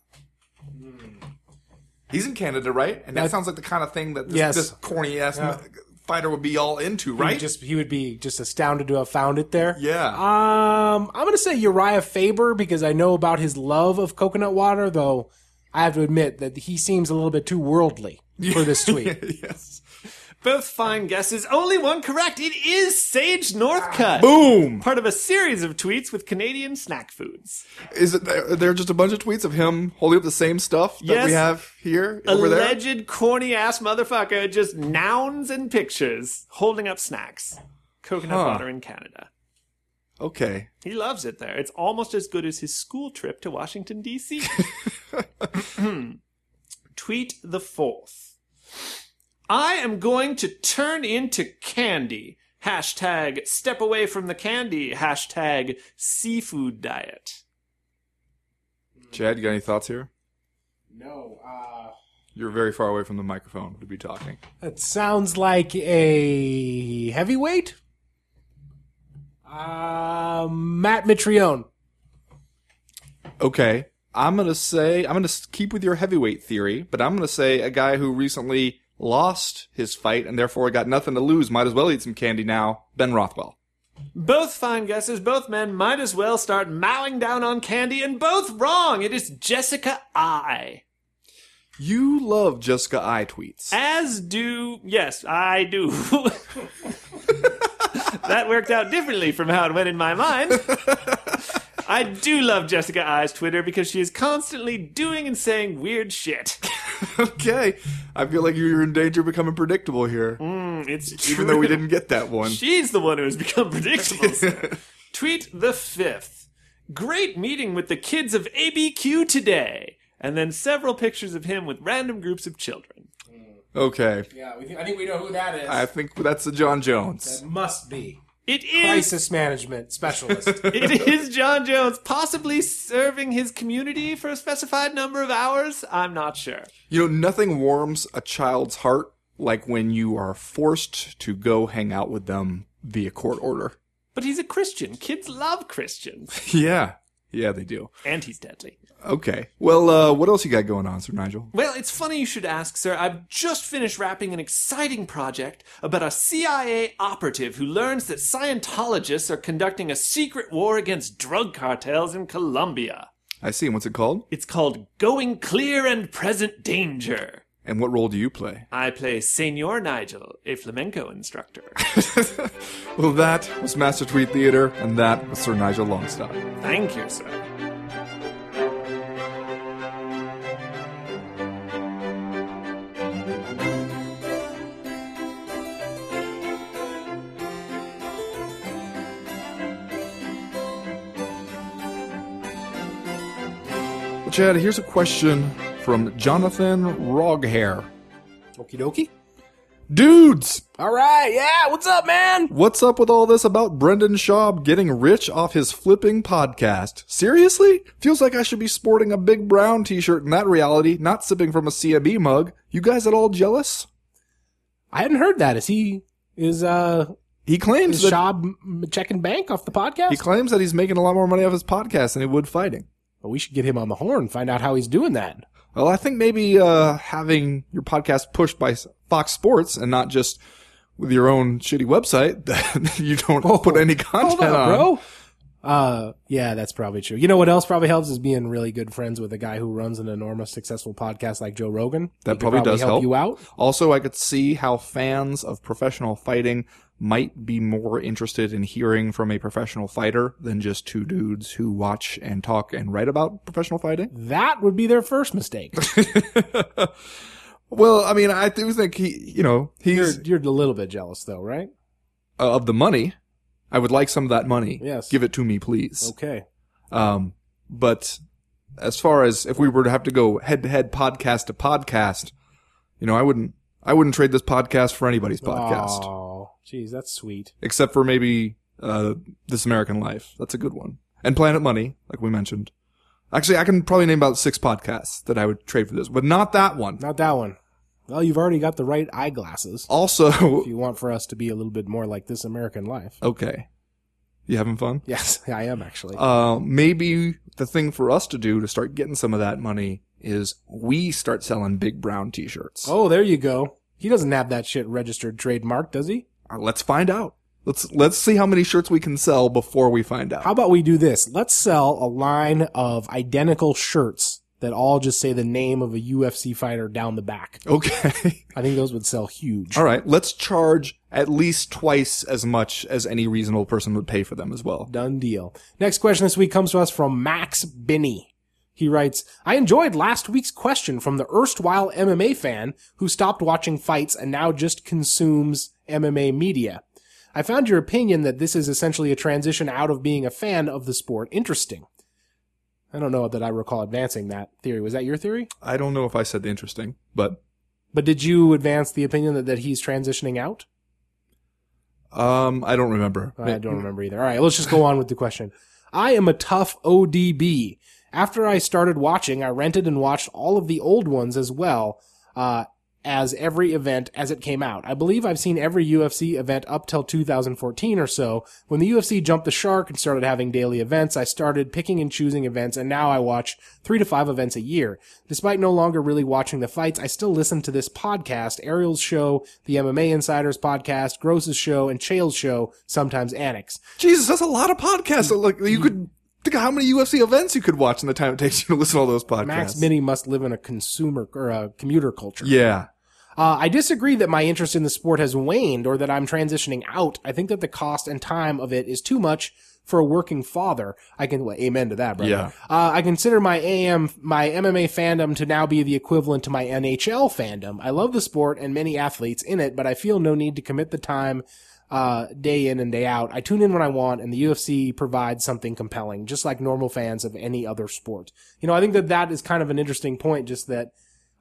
He's in Canada, right? And that, That- sounds like the kind of thing that this, Yes. this corny ass Yeah. fighter would be all into, He right? would just he would be just astounded to have found it there. yeah. Um, I'm gonna say Urijah Faber because I know about his love of coconut water, though I have to admit that he seems a little bit too worldly for this tweet. yes. Both fine guesses. Only one correct. It is Sage Northcutt. Boom. Part of a series of tweets with Canadian snack foods. Is it? Are there just a bunch of tweets of him holding up the same stuff that Yes. we have here over there? Alleged corny ass motherfucker, just nouns and pictures holding up snacks. Coconut Huh. water in Canada. Okay. He loves it there. It's almost as good as his school trip to Washington, D.C. Tweet the fourth. I am going to turn into candy. Hashtag step away from the candy. Hashtag seafood diet. Chad, you got any thoughts here? No, uh, You're very far away from the microphone to be talking. that sounds like a heavyweight. Um, Matt Mitrione. Okay. I'm going to say, I'm going to keep with your heavyweight theory, but I'm going to say a guy who recently lost his fight and therefore got nothing to lose might as well eat some candy now. Ben Rothwell. Both fine guesses, both men might as well start mowing down on candy, and both wrong. It is Jessica Eye. You love Jessica Eye tweets. As do, yes, I do. that worked out differently from how it went in my mind. I do love Jessica Eye's Twitter because she is constantly doing and saying weird shit. okay. I feel like you're in danger of becoming predictable here. Mm, it's true. Even though we didn't get that one. She's the one who has become predictable. Tweet the fifth. Great meeting with the kids of ABQ today. And then several pictures of him with random groups of children. Okay. Yeah, we I think we know who that is. I think that's a Jon Jones. That must be It is crisis management specialist. it is Jon Jones possibly serving his community for a specified number of hours. I'm not sure. You know, nothing warms a child's heart like when you are forced to go hang out with them via court order. But he's a Christian. Kids love Christians. Yeah. Yeah, they do. And he's deadly. Okay. Well, uh, what else you got going on, Sir Nigel? Well, it's funny you should ask, sir. I've just finished wrapping an exciting project about a CIA operative who learns that Scientologists are conducting a secret war against drug cartels in Colombia. I see. What's it called? It's called Going Clear and Present Danger. And what role do you play? I play Senor Nigel, a flamenco instructor. Well, that was Master Tweet Theater, and that was Sir Nigel Longstock. Thank you, sir. Chad, here's a question from Jonathan Roghair. Okie dokie. Dudes! All right, yeah. What's up, man? What's up with all this about Brendan Schaub getting rich off his flipping podcast? Seriously? Feels like I should be sporting a big brown t-shirt in that reality, not sipping from a CME mug. You guys at all jealous? I hadn't heard that. Is he is uh He claims is that Schaub checking bank off the podcast? he claims that he's making a lot more money off his podcast than he would fighting. Well, we should get him on the horn. Find out how he's doing that. Well, I think maybe uh, having your podcast pushed by Fox Sports and not just with your own shitty website that you don't put any content Hold on. on, bro. Uh, yeah, that's probably true. You know what else probably helps is being really good friends with a guy who runs an enormous successful podcast like Joe Rogan. That could probably does help. you out. Also, I could see how fans of professional fighting might be more interested in hearing from a professional fighter than just two dudes who watch and talk and write about professional fighting. That would be their first mistake. Well, I mean, I do think he, you know, you're you're a little bit jealous though, right? uh, of the money. I would like some of that money. Yes. Give it to me, please. Okay. Um, but as far as if we were to have to go head to head podcast to podcast, you know, I wouldn't, I wouldn't trade this podcast for anybody's podcast, Oh, geez, that's sweet. except for maybe, uh, This American Life. That's a good one. And Planet Money, like we mentioned. Actually, I can probably name about six podcasts that I would trade for this, but not that one. Not that one. Well, you've already got the right eyeglasses. Also, If you want for us to be a little bit more like this American life. okay. You having fun? Yes, I am actually. Uh, maybe the thing for us to do to start getting some of that money is we start selling big brown t-shirts. oh, there you go. He doesn't have that shit registered trademark, does he? Uh, Let's find out. Let's let's see how many shirts we can sell before we find out. How about we do this? Let's sell a line of identical shirts that all just say the name of a UFC fighter down the back. okay. I think those would sell huge. All right. Let's charge at least twice as much as any reasonable person would pay for them as well. Done deal. Next question this week comes to us from Max Binney. He writes, I enjoyed last week's question from the erstwhile MMA fan who stopped watching fights and now just consumes MMA media. I found your opinion that this is essentially a transition out of being a fan of the sport interesting. I don't know that I recall advancing that theory. Was that your theory? I don't know if I said the interesting, but But did you advance the opinion that, that he's transitioning out? um, I don't remember. I don't remember either. All right, let's just go on with the question. I am a tough ODB. After I started watching, I rented and watched all of the old ones as well, uh, as every event as it came out. I believe I've seen every UFC event up till 2014 or so. When the UFC jumped the shark and started having daily events, I started picking and choosing events, and now I watch three to five events a year. Despite no longer really watching the fights, I still listen to this podcast, Ariel's show, the MMA Insiders podcast, Gross's show, and Chael's show, sometimes Annex. Jesus, that's a lot of podcasts. Like you mm-hmm. could think of how many UFC events you could watch in the time it takes you to listen to all those podcasts. Max Mini must live in a consumer or a commuter culture. Yeah. Uh, I disagree that my interest in the sport has waned or that I'm transitioning out. I think that the cost and time of it is too much for a working father. I can well, amen to that, brother. Yeah. Uh, I consider my AM, my MMA fandom to now be the equivalent to my NHL fandom. I love the sport and many athletes in it, but I feel no need to commit the time uh, day in and day out. I tune in when I want, and the UFC provides something compelling, just like normal fans of any other sport. You know, I think that that is kind of an interesting point, just that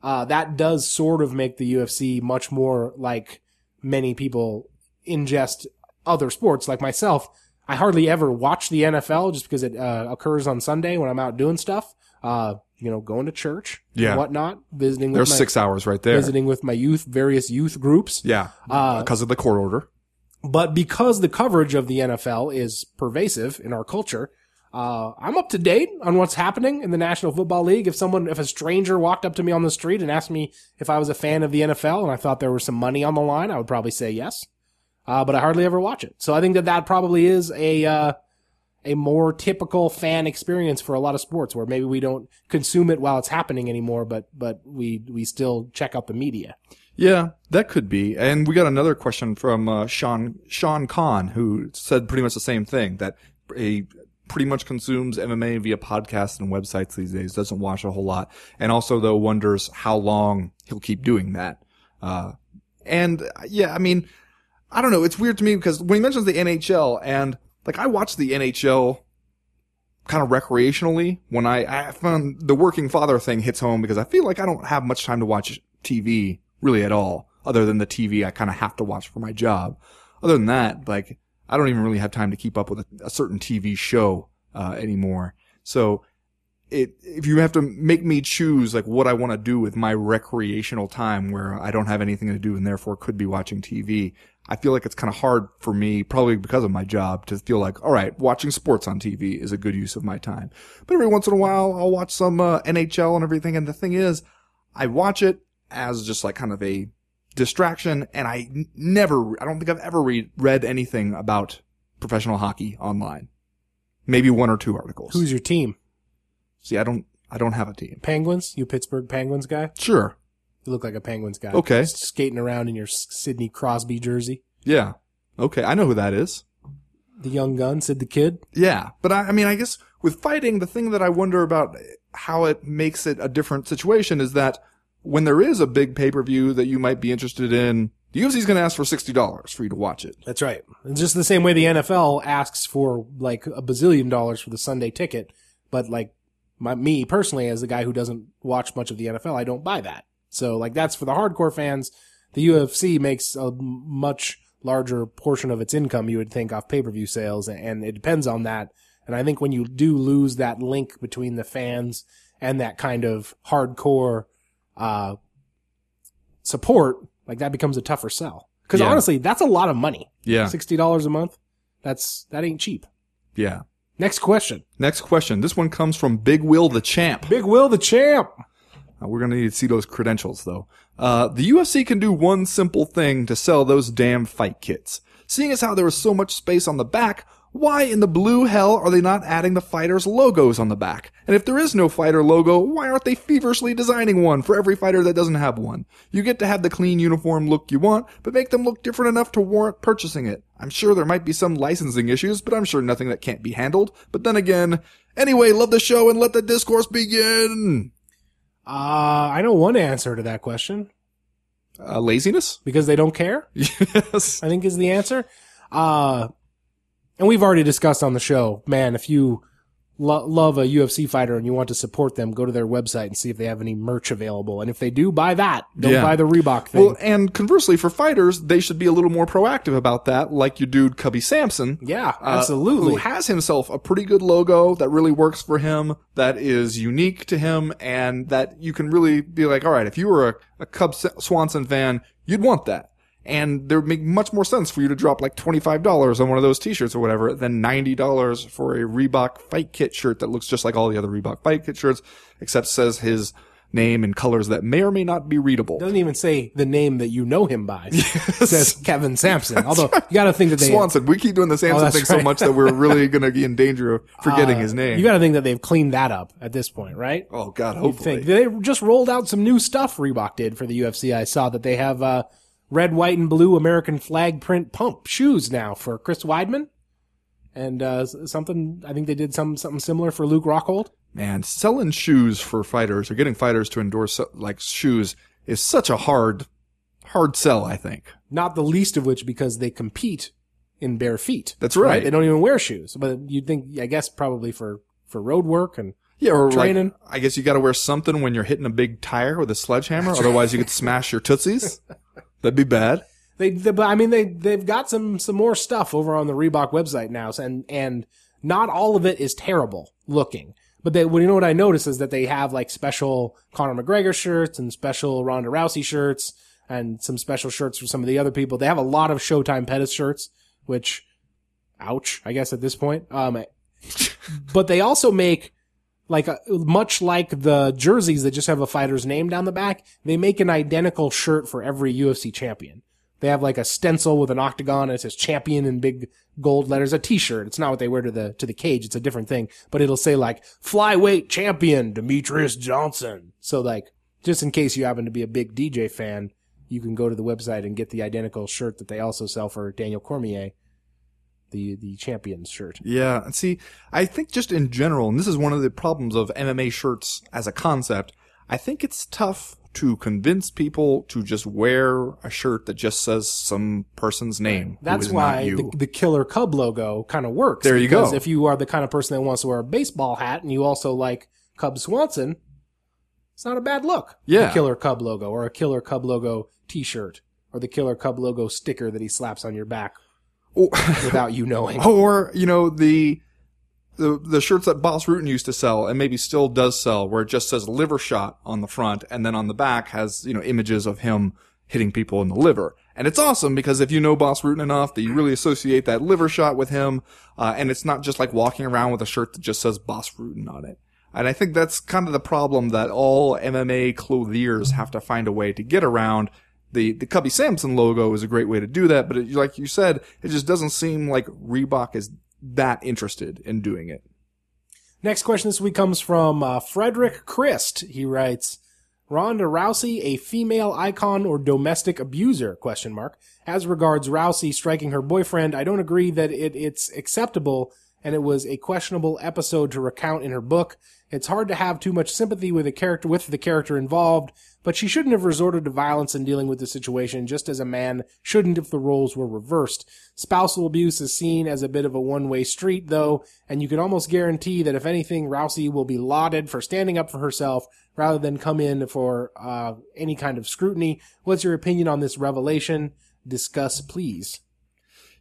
uh, that does sort of make the UFC much more like many people ingest other sports, like myself. I hardly ever watch the NFL just because it uh, occurs on Sunday when I'm out doing stuff. Uh, you know, going to church, Yeah. and whatnot, visiting with There's my, six hours right there. visiting with my youth, various youth groups. Yeah. Uh, because of the court order. But because the coverage of the NFL is pervasive in our culture, uh, I'm up to date on what's happening in the National Football League. If someone, if a stranger walked up to me on the street and asked me if I was a fan of the NFL and I thought there was some money on the line, I would probably say yes. Uh, but I hardly ever watch it. So I think that that probably is a, uh, a more typical fan experience for a lot of sports where maybe we don't consume it while it's happening anymore, but, but we, we still check out the media. Yeah, that could be. And we got another question from uh, Sean Sean Kahn, who said pretty much the same thing that he pretty much consumes MMA via podcasts and websites these days. Doesn't watch a whole lot, and also though wonders how long he'll keep doing that. Uh, and yeah, I mean, I don't know. It's weird to me because when he mentions the NHL and like I watch the NHL kind of recreationally when I, I found the working father thing hits home because I feel like I don't have much time to watch TV really at all other than the TV I kind of have to watch for my job. Other than that, like I don't even really have time to keep up with a, a certain TV show uh, anymore. So it if you have to make me choose like what I want to do with my recreational time where I don't have anything to do and therefore could be watching TV, I feel like it's kind of hard for me, probably because of my job, to feel like, all right, watching sports on TV is a good use of my time. But every once in a while, I'll watch some uh, NHL and everything. And the thing is, I watch it as just like kind of a distraction, and I never, I don't think I've ever read read anything about professional hockey online. Maybe one or two articles. Who's your team? See, I don't, I don't have a team. Penguins? You Pittsburgh Penguins guy? Sure. You look like a Penguins guy. Okay. Just skating around in your Sidney Crosby jersey. Yeah. Okay. I know who that is. The young gun, Sid the Kid. Yeah, but I, I mean, I guess with fighting, the thing that I wonder about how it makes it a different situation is that when there is a big pay per view that you might be interested in, the UFC's going to ask for sixty dollars for you to watch it. That's right. It's just the same way the NFL asks for like a bazillion dollars for the Sunday ticket, but like my, me personally, as a guy who doesn't watch much of the NFL, I don't buy that. So like that's for the hardcore fans. The UFC makes a much larger portion of its income, you would think, off pay per view sales, and it depends on that. And I think when you do lose that link between the fans and that kind of hardcore uh, support, like that becomes a tougher sell. Because Yeah. honestly, that's a lot of money. Yeah. Sixty dollars a month. That's that ain't cheap. Yeah. Next question. Next question. This one comes from Big Will the Champ. Big Will the champ. Uh, we're going to need to see those credentials, though. Uh, the UFC can do one simple thing to sell those damn fight kits. Seeing as how there is so much space on the back, why in the blue hell are they not adding the fighters' logos on the back? And if there is no fighter logo, why aren't they feverishly designing one for every fighter that doesn't have one? You get to have the clean uniform look you want, but make them look different enough to warrant purchasing it. I'm sure there might be some licensing issues, but I'm sure nothing that can't be handled. But then again, anyway, love the show and let the discourse begin. Uh, I know one answer to that question Uh, laziness? because they don't care. yes. I think is the answer. Uh, and we've already discussed on the show, man, if you lo- love a UFC fighter and you want to support them, go to their website and see if they have any merch available. And if they do, buy that. Don't Yeah. buy the Reebok thing. Well, and conversely, for fighters, they should be a little more proactive about that, like your dude Cubby Sampson. yeah, uh, absolutely. who has himself a pretty good logo that really works for him, that is unique to him, and that you can really be like, all right, if you were a, a Cub Swanson fan, you'd want that. And there would make much more sense for you to drop like $25 on one of those t-shirts or whatever than $90 for a Reebok Fight Kit shirt that looks just like all the other Reebok Fight Kit shirts, except says his name in colors that may or may not be readable. doesn't even say the name that you know him by. It says Kevin Sampson. Although you got to think that they Swanson. We keep doing the Samson Oh, that's thing so much that we're really going to be in danger of forgetting his name. you got to think that they've cleaned that up at this point, right? oh God, hopefully. think they just rolled out some new stuff. Reebok did for the UFC. I saw that they have uh, red, white, and blue American flag print pump shoes now for Chris Weidman, and uh, something. I think they did some something similar for Luke Rockhold. Man, selling shoes for fighters or getting fighters to endorse like shoes is such a hard, hard sell. I think. Not the least of which because they compete in bare feet. That's right. They don't even wear shoes, but you'd think, I guess, probably for for road work and Yeah, or Training. like I guess you got to wear something when you're hitting a big tire with a sledgehammer, otherwise you could smash your tootsies. That'd be bad. They, they, but I mean, they they've got some some more stuff over on the Reebok website now, and and not all of it is terrible looking. But they, well, you know what I notice is that they have like special Conor McGregor shirts and special Ronda Rousey shirts and some special shirts for some of the other people. They have a lot of Showtime Pettis shirts, which, ouch, I guess at this point. Um, but they also make like a, much like the jerseys that just have a fighter's name down the back. They make an identical shirt for every UFC champion. They have like a stencil with an octagon and it says champion in big gold letters, a t-shirt. It's not what they wear to the, to the cage. It's a different thing, but it'll say like flyweight champion Demetrious Johnson. So like, just in case you happen to be a big DJ fan, you can go to the website and get the identical shirt that they also sell for Daniel Cormier, the, the champion's shirt. Yeah, and see, I think just in general, and this is one of the problems of MMA shirts as a concept, I think it's tough to convince people to just wear a shirt that just says some person's name. That's why the, the Killer Cub logo kind of works. There you because go. If you are the kind of person that wants to wear a baseball hat and you also like Cub Swanson, it's not a bad look. Yeah. The Killer Cub logo or a Killer Cub logo T-shirt or the Killer Cub logo sticker that he slaps on your back without you knowing. Or, you know, the, the, the shirts that Bas Rutten used to sell and maybe still does sell where it just says liver shot on the front and then on the back has, you know, images of him hitting people in the liver. And it's awesome because if you know Bas Rutten enough that you really associate that liver shot with him, uh, and it's not just like walking around with a shirt that just says Bas Rutten on it. And I think that's kind of the problem that all MMA clothiers have to find a way to get around. The the Cubby Sampson logo is a great way to do that, but it, like you said, it just doesn't seem like Reebok is that interested in doing it. Next question this week comes from uh, Frederick Christ. He writes, Ronda Rousey, a female icon or domestic abuser? Question mark. As regards Rousey striking her boyfriend, I don't agree that it, it's acceptable and it was a questionable episode to recount in her book. It's hard to have too much sympathy with the character with the character involved, but she shouldn't have resorted to violence in dealing with the situation, just as a man shouldn't if the roles were reversed. Spousal abuse is seen as a bit of a one-way street, though, and you can almost guarantee that if anything, Rousey will be lauded for standing up for herself rather than come in for uh, any kind of scrutiny. What's your opinion on this revelation? Discuss, please.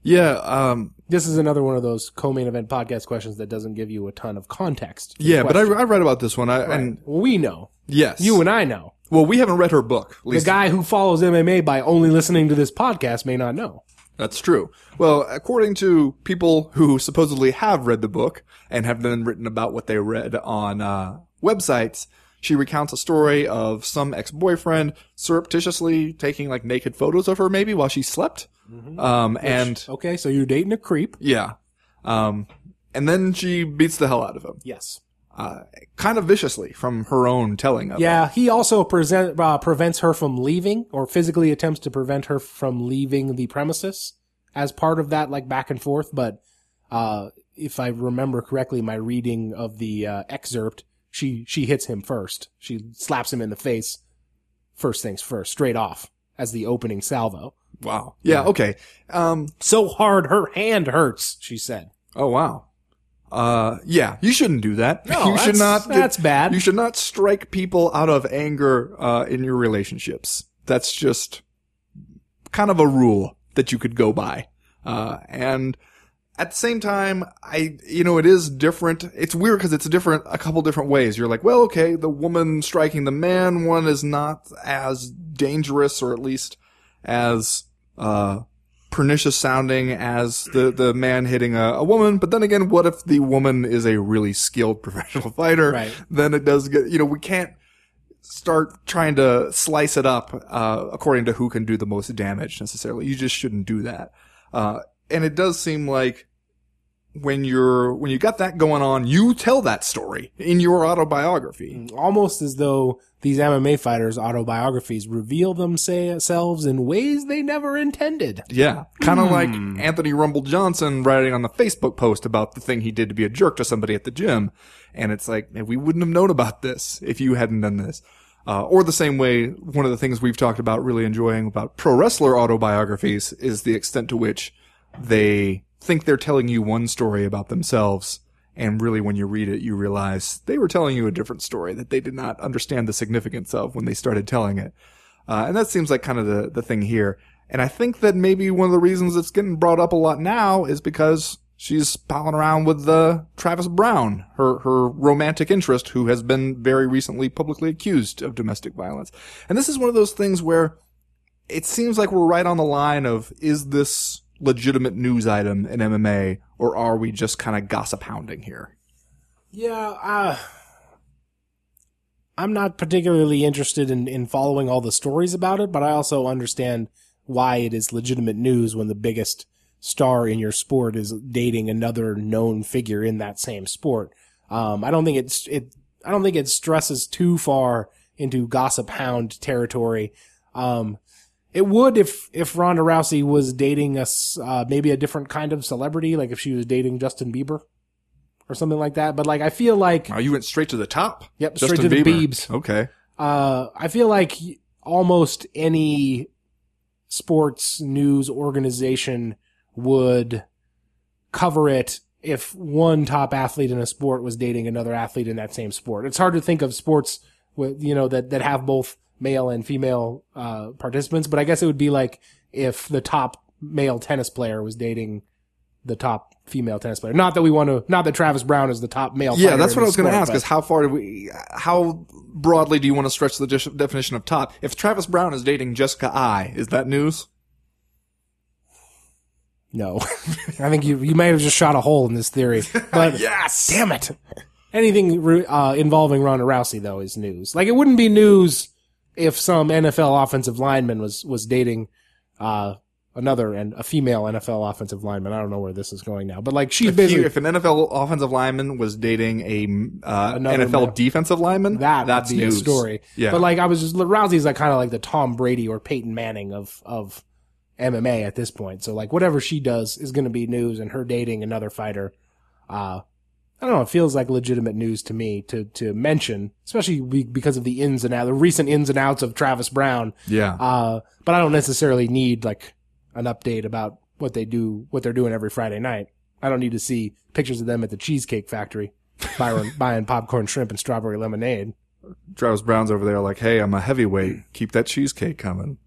Yeah, um, This is another one of those co-main event podcast questions that doesn't give you a ton of context. yeah, but I. I read about this one. I, and we know. yes, You and I know. well, we haven't read her book. The guy who follows MMA by only listening to this podcast may not know. That's true. Well, according to people who supposedly have read the book and have then written about what they read on uh, websites, she recounts a story of some ex-boyfriend surreptitiously taking like naked photos of her maybe while she slept. Um, and Okay, so you're dating a creep. yeah. Um, and then she beats the hell out of him. Yes. Uh, kind of viciously from her own telling of it. Yeah, he also present, uh, prevents her from leaving or physically attempts to prevent her from leaving the premises as part of that, like back and forth. But, uh, if I remember correctly, my reading of the, uh, excerpt, she, she hits him first. She slaps him in the face. First things first, straight off as the opening salvo. Wow. Yeah. Okay. Um, So hard her hand hurts, she said. Oh wow. Uh, yeah, you shouldn't do that. No, you should not. that's bad. You should not strike people out of anger uh, in your relationships. That's just kind of a rule that you could go by. Uh, and at the same time, I, you know, it is different. It's weird because it's different a couple different ways. You're like, well, okay, the woman striking the man one is not as dangerous or at least as, uh, pernicious sounding as the, the man hitting a, a woman. But then again, what if the woman is a really skilled professional fighter? Right. Then it does get, you know, we can't start trying to slice it up, uh, according to who can do the most damage necessarily. You just shouldn't do that. Uh, and it does seem like when you're, when you got that going on, you tell that story in your autobiography. Almost as though these MMA fighters' autobiographies reveal themselves in ways they never intended. Yeah. Kind of like Anthony Rumble Johnson writing on the Facebook post about the thing he did to be a jerk to somebody at the gym. And it's like, man, we wouldn't have known about this if you hadn't done this. Uh, or the same way, one of the things we've talked about really enjoying about pro wrestler autobiographies is the extent to which they think they're telling you one story about themselves. And really, when you read it, you realize they were telling you a different story that they did not understand the significance of when they started telling it. Uh, and that seems like kind of the, the thing here. And I think that maybe one of the reasons it's getting brought up a lot now is because she's palling around with uh, Travis Browne, her her romantic interest, who has been very recently publicly accused of domestic violence. And this is one of those things where it seems like we're right on the line of is this legitimate news item in MMA or are we just kind of gossip hounding here? Yeah, uh, I'm not particularly interested in, in following all the stories about it, but I also understand why it is legitimate news when the biggest star in your sport is dating another known figure in that same sport. Um, I don't think it's it. I don't think it stresses too far into gossip hound territory. Um, it would if if Ronda Rousey was dating us, uh, maybe a different kind of celebrity, like if she was dating Justin Bieber or something like that. But like, I feel like Oh, you went straight to the top. Yep, straight to the Biebs. Okay. uh, I feel like almost any sports news organization would cover it if one top athlete in a sport was dating another athlete in that same sport. It's hard to think of sports with you know that that have both male and female uh, participants, but I guess it would be like if the top male tennis player was dating the top female tennis player. Not that we want to, not that Travis Browne is the top male. Yeah, that's what I was going to ask. Is how far do we? How broadly do you want to stretch the dis- definition of top? If Travis Browne is dating Jessica Eye, is that news? No, I think you you may have just shot a hole in this theory. But Yes. damn it, anything uh, involving Ronda Rousey though is news. Like it wouldn't be news if some NFL offensive lineman was was dating uh, another and a female NFL offensive lineman. I don't know where this is going now, but like she's If, basically you- if an NFL offensive lineman was dating a uh, NFL male. defensive lineman, that that's would be news. a story. Yeah. But like I was just Rousey's like kind of like the Tom Brady or Peyton Manning of of MMA at this point. So like whatever she does is going to be news, and her dating another fighter, uh, I don't know. It feels like legitimate news to me to to mention, especially because of the ins and outs, the recent ins and outs of Travis Browne. yeah. Uh, but I don't necessarily need like an update about what they do, what they're doing every Friday night. I don't need to see pictures of them at the Cheesecake Factory, buying, buying popcorn, shrimp, and strawberry lemonade. Travis Browne's over there like, hey, I'm a heavyweight. Keep that cheesecake coming.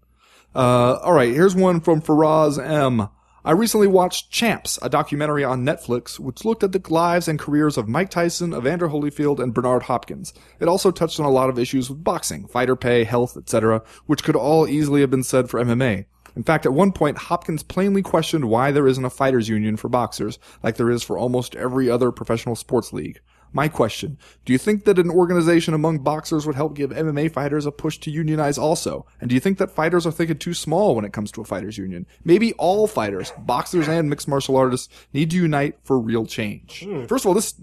Uh, all right, here's one from Faraz M. I recently watched Champs, a documentary on Netflix, which looked at the lives and careers of Mike Tyson, Evander Holyfield, and Bernard Hopkins. It also touched on a lot of issues with boxing, fighter pay, health, etc., which could all easily have been said for MMA. In fact, at one point, Hopkins plainly questioned why there isn't a fighters union for boxers, like there is for almost every other professional sports league. My question, do you think that an organization among boxers would help give MMA fighters a push to unionize also? And do you think that fighters are thinking too small when it comes to a fighters union? Maybe all fighters, boxers and mixed martial artists, need to unite for real change. First of all, this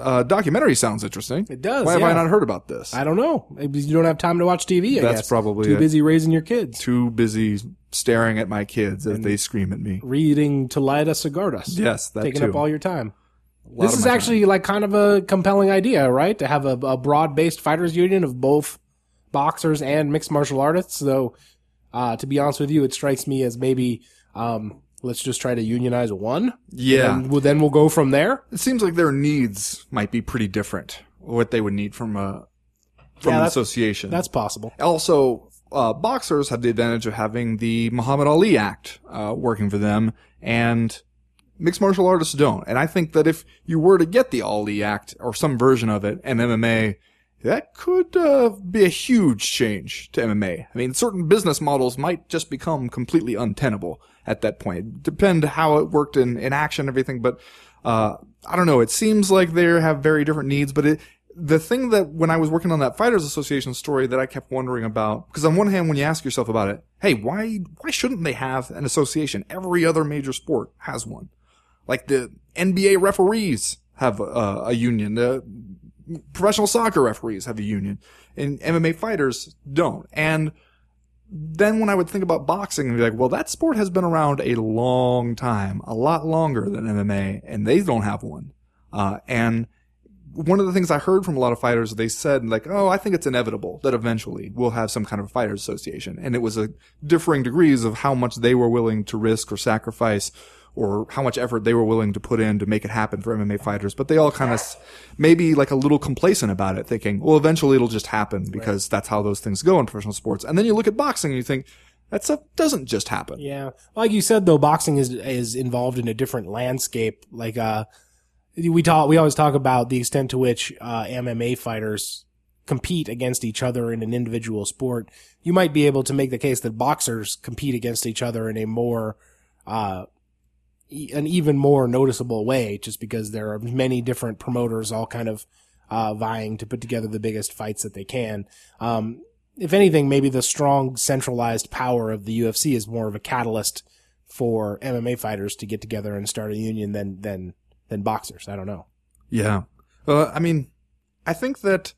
uh, documentary sounds interesting. It does, Why have yeah. I not heard about this? I don't know. Maybe you don't have time to watch TV. I That's guess. probably too it. busy raising your kids, Too busy staring at my kids as they scream at me. reading Talida Cigardas. Yes, that taking too. up all your time. This is my time. actually like kind of a compelling idea, right? To have a, a broad-based fighters union of both boxers and mixed martial artists. Though, uh, to be honest with you, it strikes me as maybe um, let's just try to unionize one. Yeah. and we'll, then we'll go from there. It seems like their needs might be pretty different. What they would need from a from Yeah, an that's- association. That's possible. also uh, boxers have the advantage of having the Muhammad Ali Act uh, working for them, and mixed martial artists don't. And I think that if you were to get the Ali Act or some version of it and MMA, that could uh, be a huge change to MMA. I mean, certain business models might just become completely untenable at that point. Depend how it worked in, in action and everything, but uh, I don't know. It seems like they have very different needs, but it, the thing that when I was working on that Fighters Association story that I kept wondering about, because on one hand, when you ask yourself about it, hey, why why shouldn't they have an association? Every other major sport has one. Like the NBA referees have a, union. The professional soccer referees have a union, and MMA fighters don't. And then when I would think about boxing, I'd be like, well, that sport has been around a long time, a lot longer than MMA, and they don't have one. Uh, and one of the things I heard from a lot of fighters, they said like, "Oh, I think it's inevitable that eventually we'll have some kind of fighters association," and it was a differing degrees of how much they were willing to risk or sacrifice, or how much effort they were willing to put in to make it happen for MMA fighters. But they all kind of maybe like a little complacent about it, thinking, "Well, eventually it'll just happen because that's how those things go in professional sports." And then you look at boxing and you think. That stuff doesn't just happen. Yeah, like you said though, boxing is is involved in a different landscape. Like uh, we talk, we always talk about the extent to which uh, MMA fighters compete against each other in an individual sport. You might be able to make the case that boxers compete against each other in a more uh, an even more noticeable way, just because there are many different promoters all kind of uh, vying to put together the biggest fights that they can. Um, if anything, maybe the strong centralized power of the UFC is more of a catalyst for MMA fighters to get together and start a union than than than boxers. I don't know. Yeah. I mean, I think that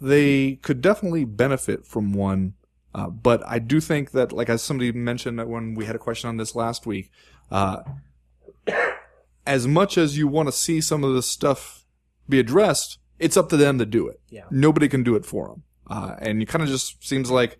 they could definitely benefit from one. Uh, but I do think that, like as somebody mentioned when we had a question on this last week, uh, as much as you want to see some of this stuff be addressed, it's up to them to do it. Yeah. Nobody can do it for them. Uh, and it kind of just seems like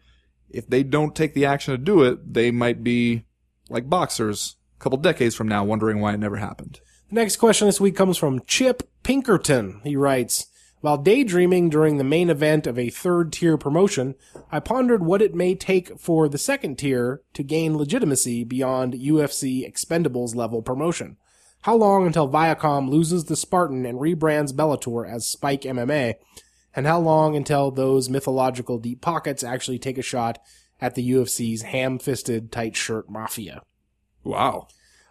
if they don't take the action to do it, they might be like boxers a couple decades from now wondering why it never happened. The next question this week comes from Chip Pinkerton. He writes, While daydreaming during the main event of a third tier promotion, I pondered what it may take for the second tier to gain legitimacy beyond UFC expendables level promotion. How long until Viacom loses the Spartan and rebrands Bellator as Spike MMA? And how long until those mythological deep pockets actually take a shot at the UFC's ham-fisted tight shirt mafia? Wow.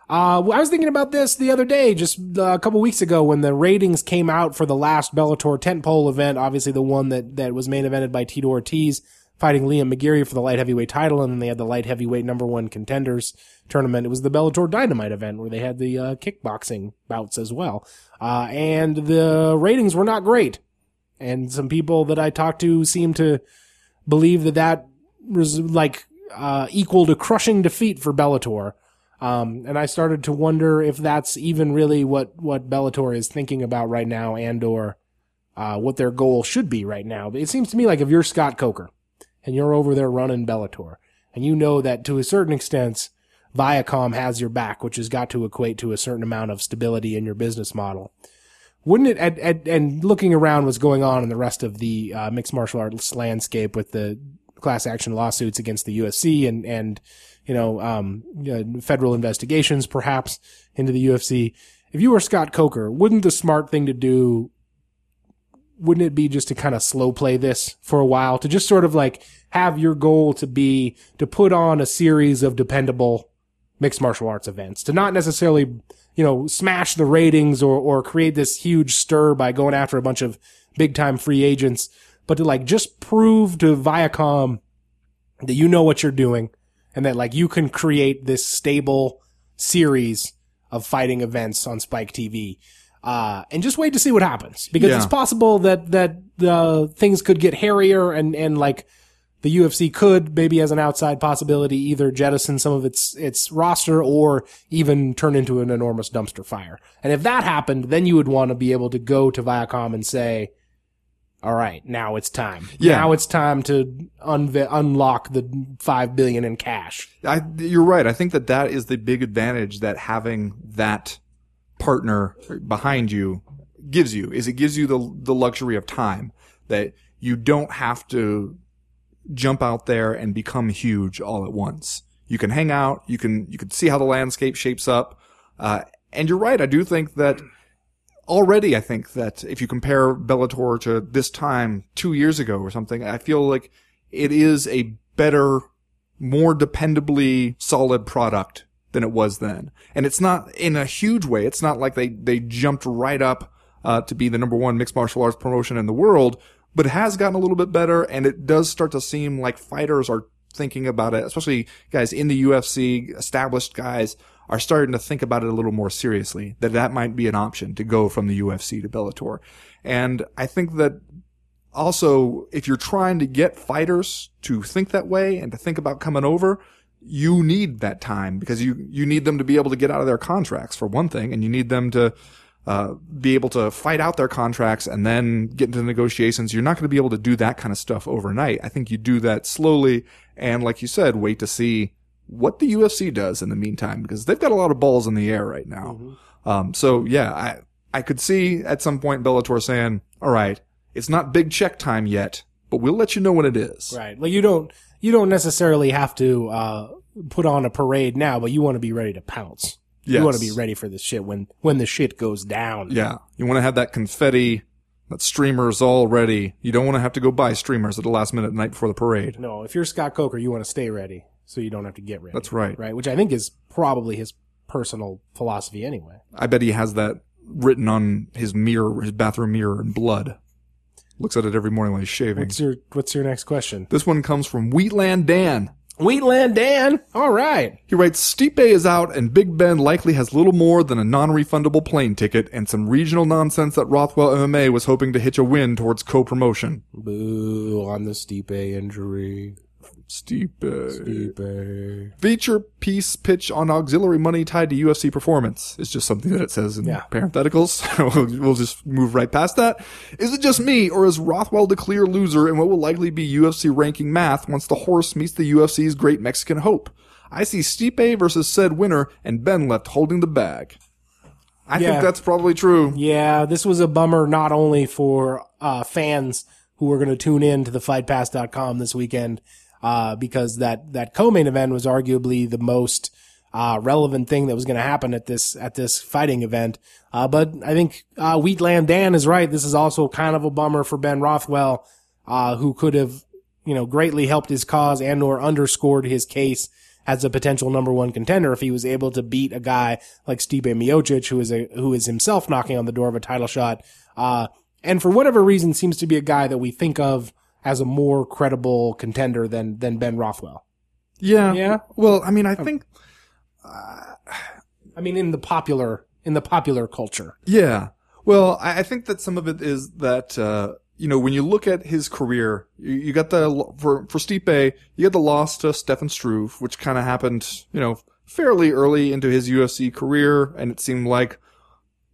Uh, I was thinking about this the other day, just uh, a couple weeks ago, when the ratings came out for the last Bellator tentpole event. Obviously, the one that that was main evented by Tito Ortiz fighting Liam McGeary for the light heavyweight title, and then they had the light heavyweight number one contenders tournament. It was the Bellator Dynamite event where they had the uh, kickboxing bouts as well, uh, and the ratings were not great. And some people that I talked to seem to believe that that was like uh, equal to crushing defeat for Bellator. Um, and I started to wonder if that's even really what, what Bellator is thinking about right now and or, uh, what their goal should be right now. It seems to me like if you're Scott Coker and you're over there running Bellator and you know that to a certain extent, Viacom has your back, which has got to equate to a certain amount of stability in your business model. Wouldn't it, at, at, and looking around what's going on in the rest of the, uh, mixed martial arts landscape with the class action lawsuits against the UFC and, and, you know, um, uh, federal investigations perhaps into the UFC. If you were Scott Coker, wouldn't the smart thing to do wouldn't it be just to kind of slow play this for a while to just sort of like have your goal to be to put on a series of dependable mixed martial arts events to not necessarily you know smash the ratings or or create this huge stir by going after a bunch of big time free agents but to like just prove to Viacom that you know what you're doing and that like you can create this stable series of fighting events on Spike TV. Uh, and just wait to see what happens because Yeah. it's possible that, that, uh, things could get hairier and, and like the UFC could maybe as an outside possibility either jettison some of its, its roster or even turn into an enormous dumpster fire. And if that happened, then you would want to be able to go to Viacom and say, all right, now it's time. Yeah. Now it's time to unve- unlock the five billion in cash. I, you're right. I think that that is the big advantage that having that partner behind you gives you is it gives you the the luxury of time that you don't have to jump out there and become huge all at once. You can hang out. You can you can see how the landscape shapes up. Uh, and you're right. I do think that already. I think that if you compare Bellator to this time two years ago or something, I feel like it is a better more dependably solid product than it was then. And it's not in a huge way. It's not like they, they jumped right up uh, to be the number one mixed martial arts promotion in the world, but it has gotten a little bit better and it does start to seem like fighters are thinking about it, especially guys in the UFC, established guys are starting to think about it a little more seriously, that that might be an option to go from the UFC to Bellator. And I think that also, if you're trying to get fighters to think that way and to think about coming over, you need that time because you, you need them to be able to get out of their contracts for one thing, and you need them to, uh, be able to fight out their contracts and then get into negotiations. You're not going to be able to do that kind of stuff overnight. I think you do that slowly. And like you said, wait to see what the UFC does in the meantime, because they've got a lot of balls in the air right now. Um, so yeah, I, I could see at some point Bellator saying, all right, it's not big check time yet, but we'll let you know when it is. Right. Like you don't you don't necessarily have to uh put on a parade now, but you want to be ready to pounce. Yes. You want to be ready for this shit when when the shit goes down. Yeah. You want to have that confetti, that streamers all ready. You don't want to have to go buy streamers at the last minute the night before the parade. No, if you're Scott Coker, you want to stay ready so you don't have to get ready. That's right. Right, which I think is probably his personal philosophy anyway. I bet he has that written on his mirror, his bathroom mirror in blood. Looks at it every morning while he's shaving. What's your what's your next question? This one comes from Wheatland Dan. Wheatland Dan. All right. He writes, Stipe is out and Big Ben likely has little more than a non-refundable plane ticket and some regional nonsense that Rothwell MMA was hoping to hitch a win towards co-promotion. Boo on the Stipe injury. Stipe. Stipe. Feature piece pitch on auxiliary money tied to UFC performance. It's just something that it says in Yeah. parentheticals. we'll, we'll just move right past that. Is it just me, or is Rothwell the clear loser in what will likely be UFC ranking math once the horse meets the UFC's great Mexican hope? I see Stipe versus said winner and Ben left holding the bag. I Yeah. think that's probably true. Yeah, this was a bummer not only for uh, fans who were going to tune in to the fightpass.com this weekend, uh, because that, that co-main event was arguably the most, uh, relevant thing that was going to happen at this, at this fighting event. Uh, but I think, uh, Wheatland Dan is right. This is also kind of a bummer for Ben Rothwell, uh, who could have, you know, greatly helped his cause and or underscored his case as a potential number one contender if he was able to beat a guy like Stipe Miocic, who is a, who is himself knocking on the door of a title shot. Uh, and for whatever reason seems to be a guy that we think of as a more credible contender than, than Ben Rothwell. Yeah. Yeah. Well, I mean, I think, I mean, in the popular, in the popular culture. Yeah. Well, I, think that some of it is that, uh, you know, when you look at his career, you, you got the, for, for Stipe, you got the loss to Stefan Struve, which kind of happened, you know, fairly early into his UFC career, and it seemed like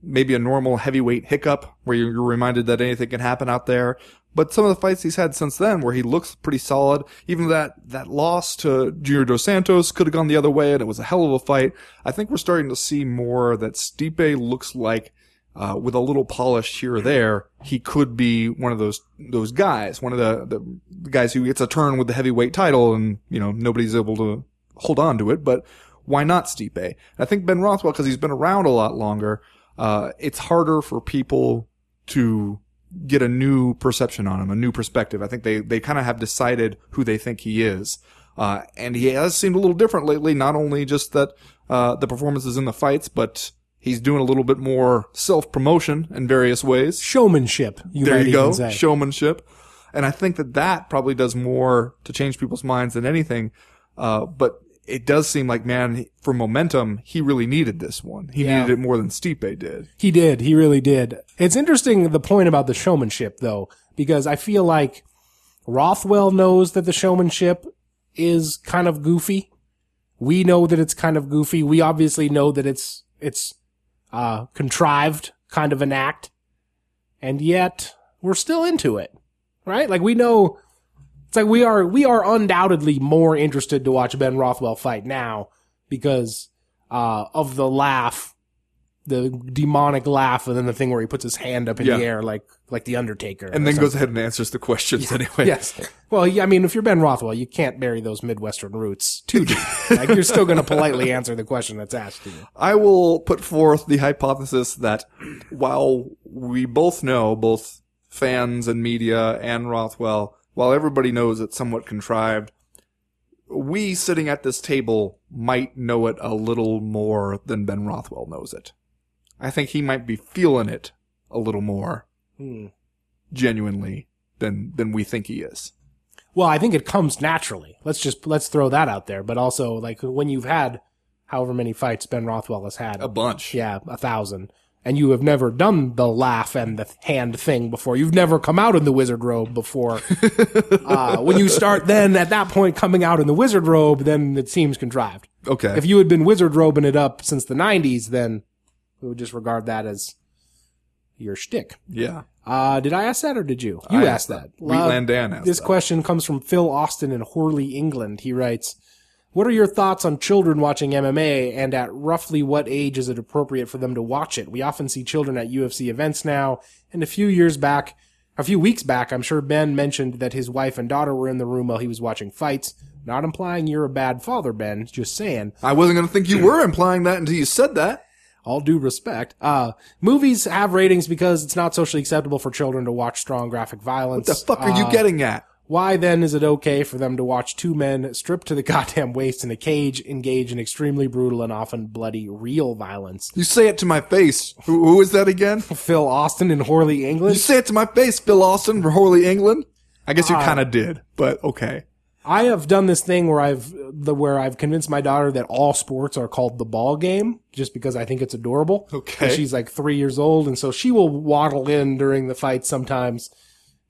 maybe a normal heavyweight hiccup where you're reminded that anything can happen out there. But some of the fights he's had since then where he looks pretty solid, even that, that loss to Junior Dos Santos could have gone the other way and it was a hell of a fight. I think we're starting to see more that Stipe looks like, uh, with a little polish here or there, he could be one of those, those guys, one of the, the guys who gets a turn with the heavyweight title and, you know, nobody's able to hold on to it, but why not Stipe? I think Ben Rothwell, because he's been around a lot longer, uh, it's harder for people to get a new perception on him, a new perspective. I think they, they kind of have decided who they think he is. Uh, and he has seemed a little different lately, not only just that, uh, the performances in the fights, but he's doing a little bit more self-promotion in various ways. Showmanship, you there you go, showmanship. And I think that that probably does more to change people's minds than anything. Uh, but it does seem like, man, for momentum, he really needed this one. He Yeah. needed it more than Stipe did. He did. He really did. It's interesting the point about the showmanship though, because I feel like Rothwell knows that the showmanship is kind of goofy. We know that it's kind of goofy. We obviously know that it's, it's, uh, contrived kind of an act. And yet we're still into it, right? Like we know it's like we are, we are undoubtedly more interested to watch Ben Rothwell fight now because, uh, of the laugh the demonic laugh and then the thing where he puts his hand up in Yeah. the air like like the Undertaker. And then something. goes ahead and answers the questions anyway. Yes. Well, yeah, I mean, if you're Ben Rothwell, you can't bury those Midwestern roots too deep. like you're still going to politely answer the question that's asked to you. I will put forth the hypothesis that while we both know, both fans and media and Rothwell, while everybody knows it's somewhat contrived, we sitting at this table might know it a little more than Ben Rothwell knows it. I think he might be feeling it a little more Hmm. genuinely than than we think he is. Well, I think it comes naturally. Let's just let's throw that out there. But also, like when you've had however many fights Ben Rothwell has had, A bunch. yeah, a thousand, and you have never done the laugh and the hand thing before. You've never come out in the wizard robe before. uh, when you start then at that point coming out in the wizard robe, then it seems contrived. Okay. If you had been wizard robing it up since the '90s, then we would just regard that as your shtick. yeah. Uh, did I ask that or did you? You I asked that. Wheatland Dan asked This that. question comes from Phil Austin in Horley, England. He writes, What are your thoughts on children watching MMA and at roughly what age is it appropriate for them to watch it? We often see children at UFC events now, and a few years back, a few weeks back, I'm sure Ben mentioned that his wife and daughter were in the room while he was watching fights. Not implying you're a bad father, Ben, just saying. I wasn't going to think you were implying that until you said that. all due respect. Uh, movies have ratings because it's not socially acceptable for children to watch strong graphic violence. What the fuck are you Uh, getting at? Why then is it okay for them to watch two men stripped to the goddamn waist in a cage engage in extremely brutal and often bloody real violence? You say it to my face. Who, who is that again? Phil Austin in Horley, England. You say it to my face, Phil Austin from Horley, England. I guess you Uh, kind of did, but okay. I have done this thing where I've the where I've convinced my daughter that all sports are called the ball game just because I think it's adorable. Okay. And she's like three years old, and so she will waddle in during the fight sometimes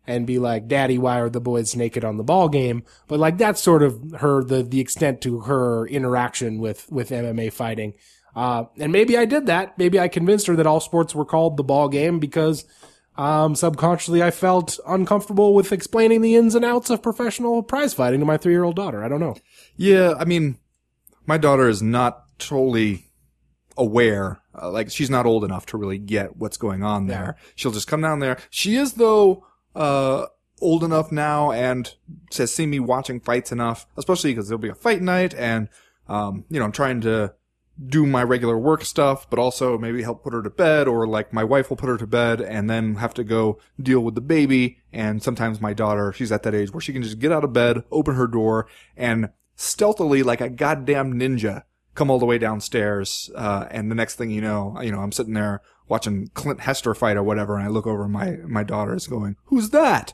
and be like, "Daddy, why are the boys naked on the ball game?" But like that's sort of her the the extent to her interaction with with MMA fighting. Uh, and maybe I did that. Maybe I convinced her that all sports were called the ball game because um, subconsciously I felt uncomfortable with explaining the ins and outs of professional prize fighting to my three year old daughter. I don't know. Yeah, I mean, my daughter is not totally aware. Uh, like, she's not old enough to really get what's going on there. She'll just come down there. She is, though, uh, old enough now and has seen me watching fights enough, especially because there'll be a fight night and, um, you know, I'm trying to do my regular work stuff, but also maybe help put her to bed or like my wife will put her to bed and then have to go deal with the baby. And sometimes my daughter, she's at that age where she can just get out of bed, open her door and stealthily like a goddamn ninja come all the way downstairs. Uh, and the next thing you know, you know, I'm sitting there watching Clint Hester fight or whatever. And I look over and my, my daughter is going, who's that?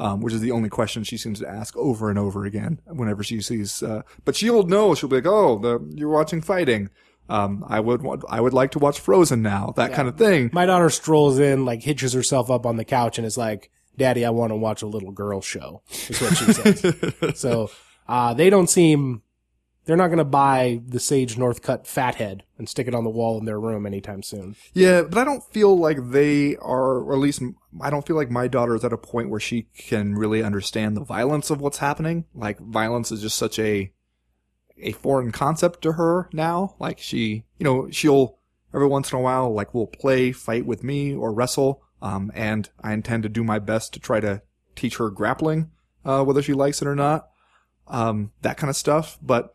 um, which is the only question she seems to ask over and over again whenever she sees. Uh, but she'll know. She'll be like, "Oh, the, you're watching fighting. Um, I would want, I would like to watch Frozen now. That kind of thing." My daughter strolls in, like hitches herself up on the couch and is like, Daddy, I want to watch a little girl show, is what she says. so, uh, they don't seem, they're not going to buy the Sage Northcutt fathead and stick it on the wall in their room anytime soon. Yeah, but I don't feel like they are, or at least I don't feel like my daughter is at a point where she can really understand the violence of what's happening. Like violence is just such a a foreign concept to her now. Like she, you know, she'll every once in a while like will play fight with me or wrestle. Um, and I intend to do my best to try to teach her grappling, uh, whether she likes it or not. Um, that kind of stuff. But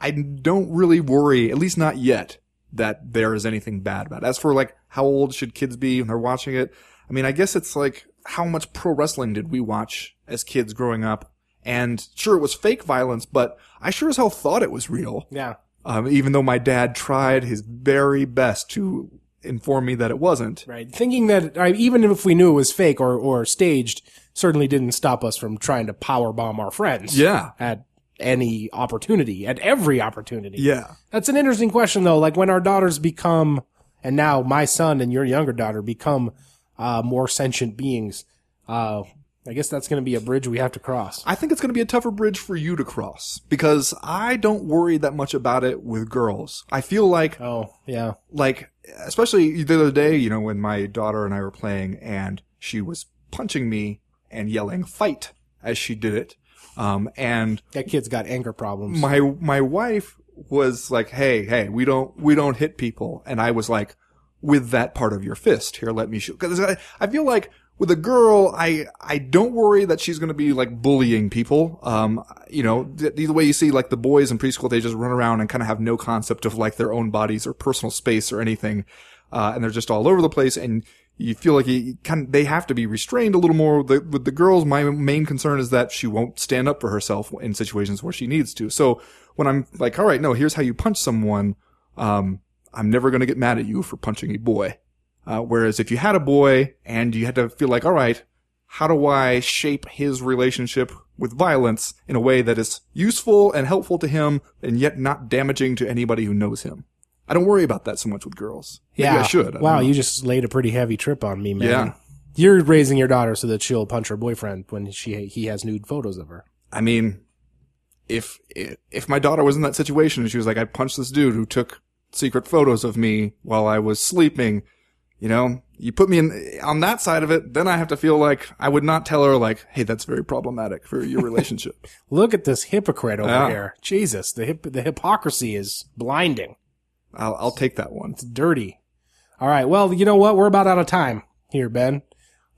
I don't really worry, at least not yet, that there is anything bad about it. As for like how old should kids be when they're watching it, I mean, I guess it's like how much pro wrestling did we watch as kids growing up? And sure, it was fake violence, but I sure as hell thought it was real. Yeah. Um, even though my dad tried his very best to inform me that it wasn't. Right. Thinking that even if we knew it was fake or, or staged, certainly didn't stop us from trying to power bomb our friends. Yeah. At any opportunity, at every opportunity. Yeah. That's an interesting question though. Like when our daughters become, and now my son and your younger daughter become, uh, more sentient beings, uh, I guess that's going to be a bridge we have to cross. I think it's going to be a tougher bridge for you to cross because I don't worry that much about it with girls. I feel like Oh, yeah. like especially the other day, you know, when my daughter and I were playing and she was punching me and yelling fight as she did it. Um, and That kid's got anger problems. my, my wife was like, Hey, hey, we don't, we don't hit people. And I was like, with that part of your fist, here, let me shoot. Cause I, I feel like with a girl, I, I don't worry that she's going to be like bullying people. Um, you know, the, the way you see like the boys in preschool, they just run around and kind of have no concept of like their own bodies or personal space or anything. Uh, and they're just all over the place and you feel like you kind of, they have to be restrained a little more the, with the girls. My main concern is that she won't stand up for herself in situations where she needs to. So when I'm like, all right, no, here's how you punch someone. Um, I'm never going to get mad at you for punching a boy. Uh, whereas if you had a boy and you had to feel like, all right, how do I shape his relationship with violence in a way that is useful and helpful to him and yet not damaging to anybody who knows him? I don't worry about that so much with girls. Maybe yeah. I should. I wow, you just laid a pretty heavy trip on me, man. Yeah. You're raising your daughter so that she'll punch her boyfriend when she he has nude photos of her. I mean, if if my daughter was in that situation and she was like, I punched this dude who took secret photos of me while I was sleeping, you know, you put me in on that side of it, then I have to feel like I would not tell her like, hey, that's very problematic for your relationship. Look at this hypocrite over Yeah. here. Jesus, the hip, the hypocrisy is blinding. I'll I'll take that one. It's dirty. All right. Well, you know what? We're about out of time here, Ben.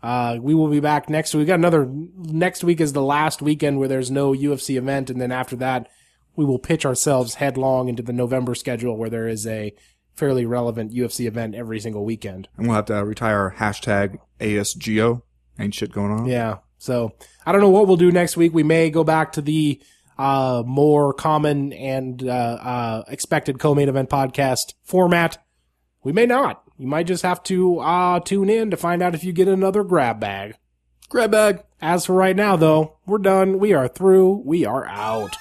Uh, we will be back next week. We got another next week is the last weekend where there's no UFC event, and then after that, we will pitch ourselves headlong into the November schedule where there is a fairly relevant UFC event every single weekend. And we'll have to retire hashtag ASGO. Ain't shit going on. Yeah. So I don't know what we'll do next week. We may go back to the uh, more common and uh, uh, expected co-main event podcast format. We may not. You might just have to uh, tune in to find out if you get another grab bag. Grab bag. As for right now, though, we're done. We are through. We are out.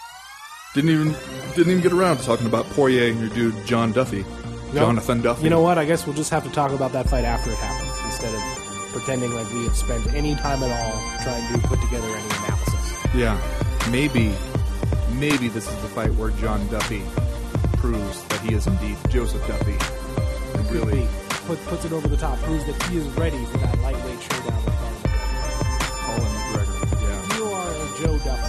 Didn't even didn't even get around to talking about Poirier and your dude John Duffy. Jonathan Duffy. You know what? I guess we'll just have to talk about that fight after it happens instead of pretending like we have spent any time at all trying to put together any analysis. Yeah. Maybe maybe this is the fight where John Duffy proves that he is indeed Joseph Duffy. And really put, puts it over the top, proves that he is ready for that lightweight showdown with Colin McGregor. Colin McGregor, yeah. You are a Joe Duffy.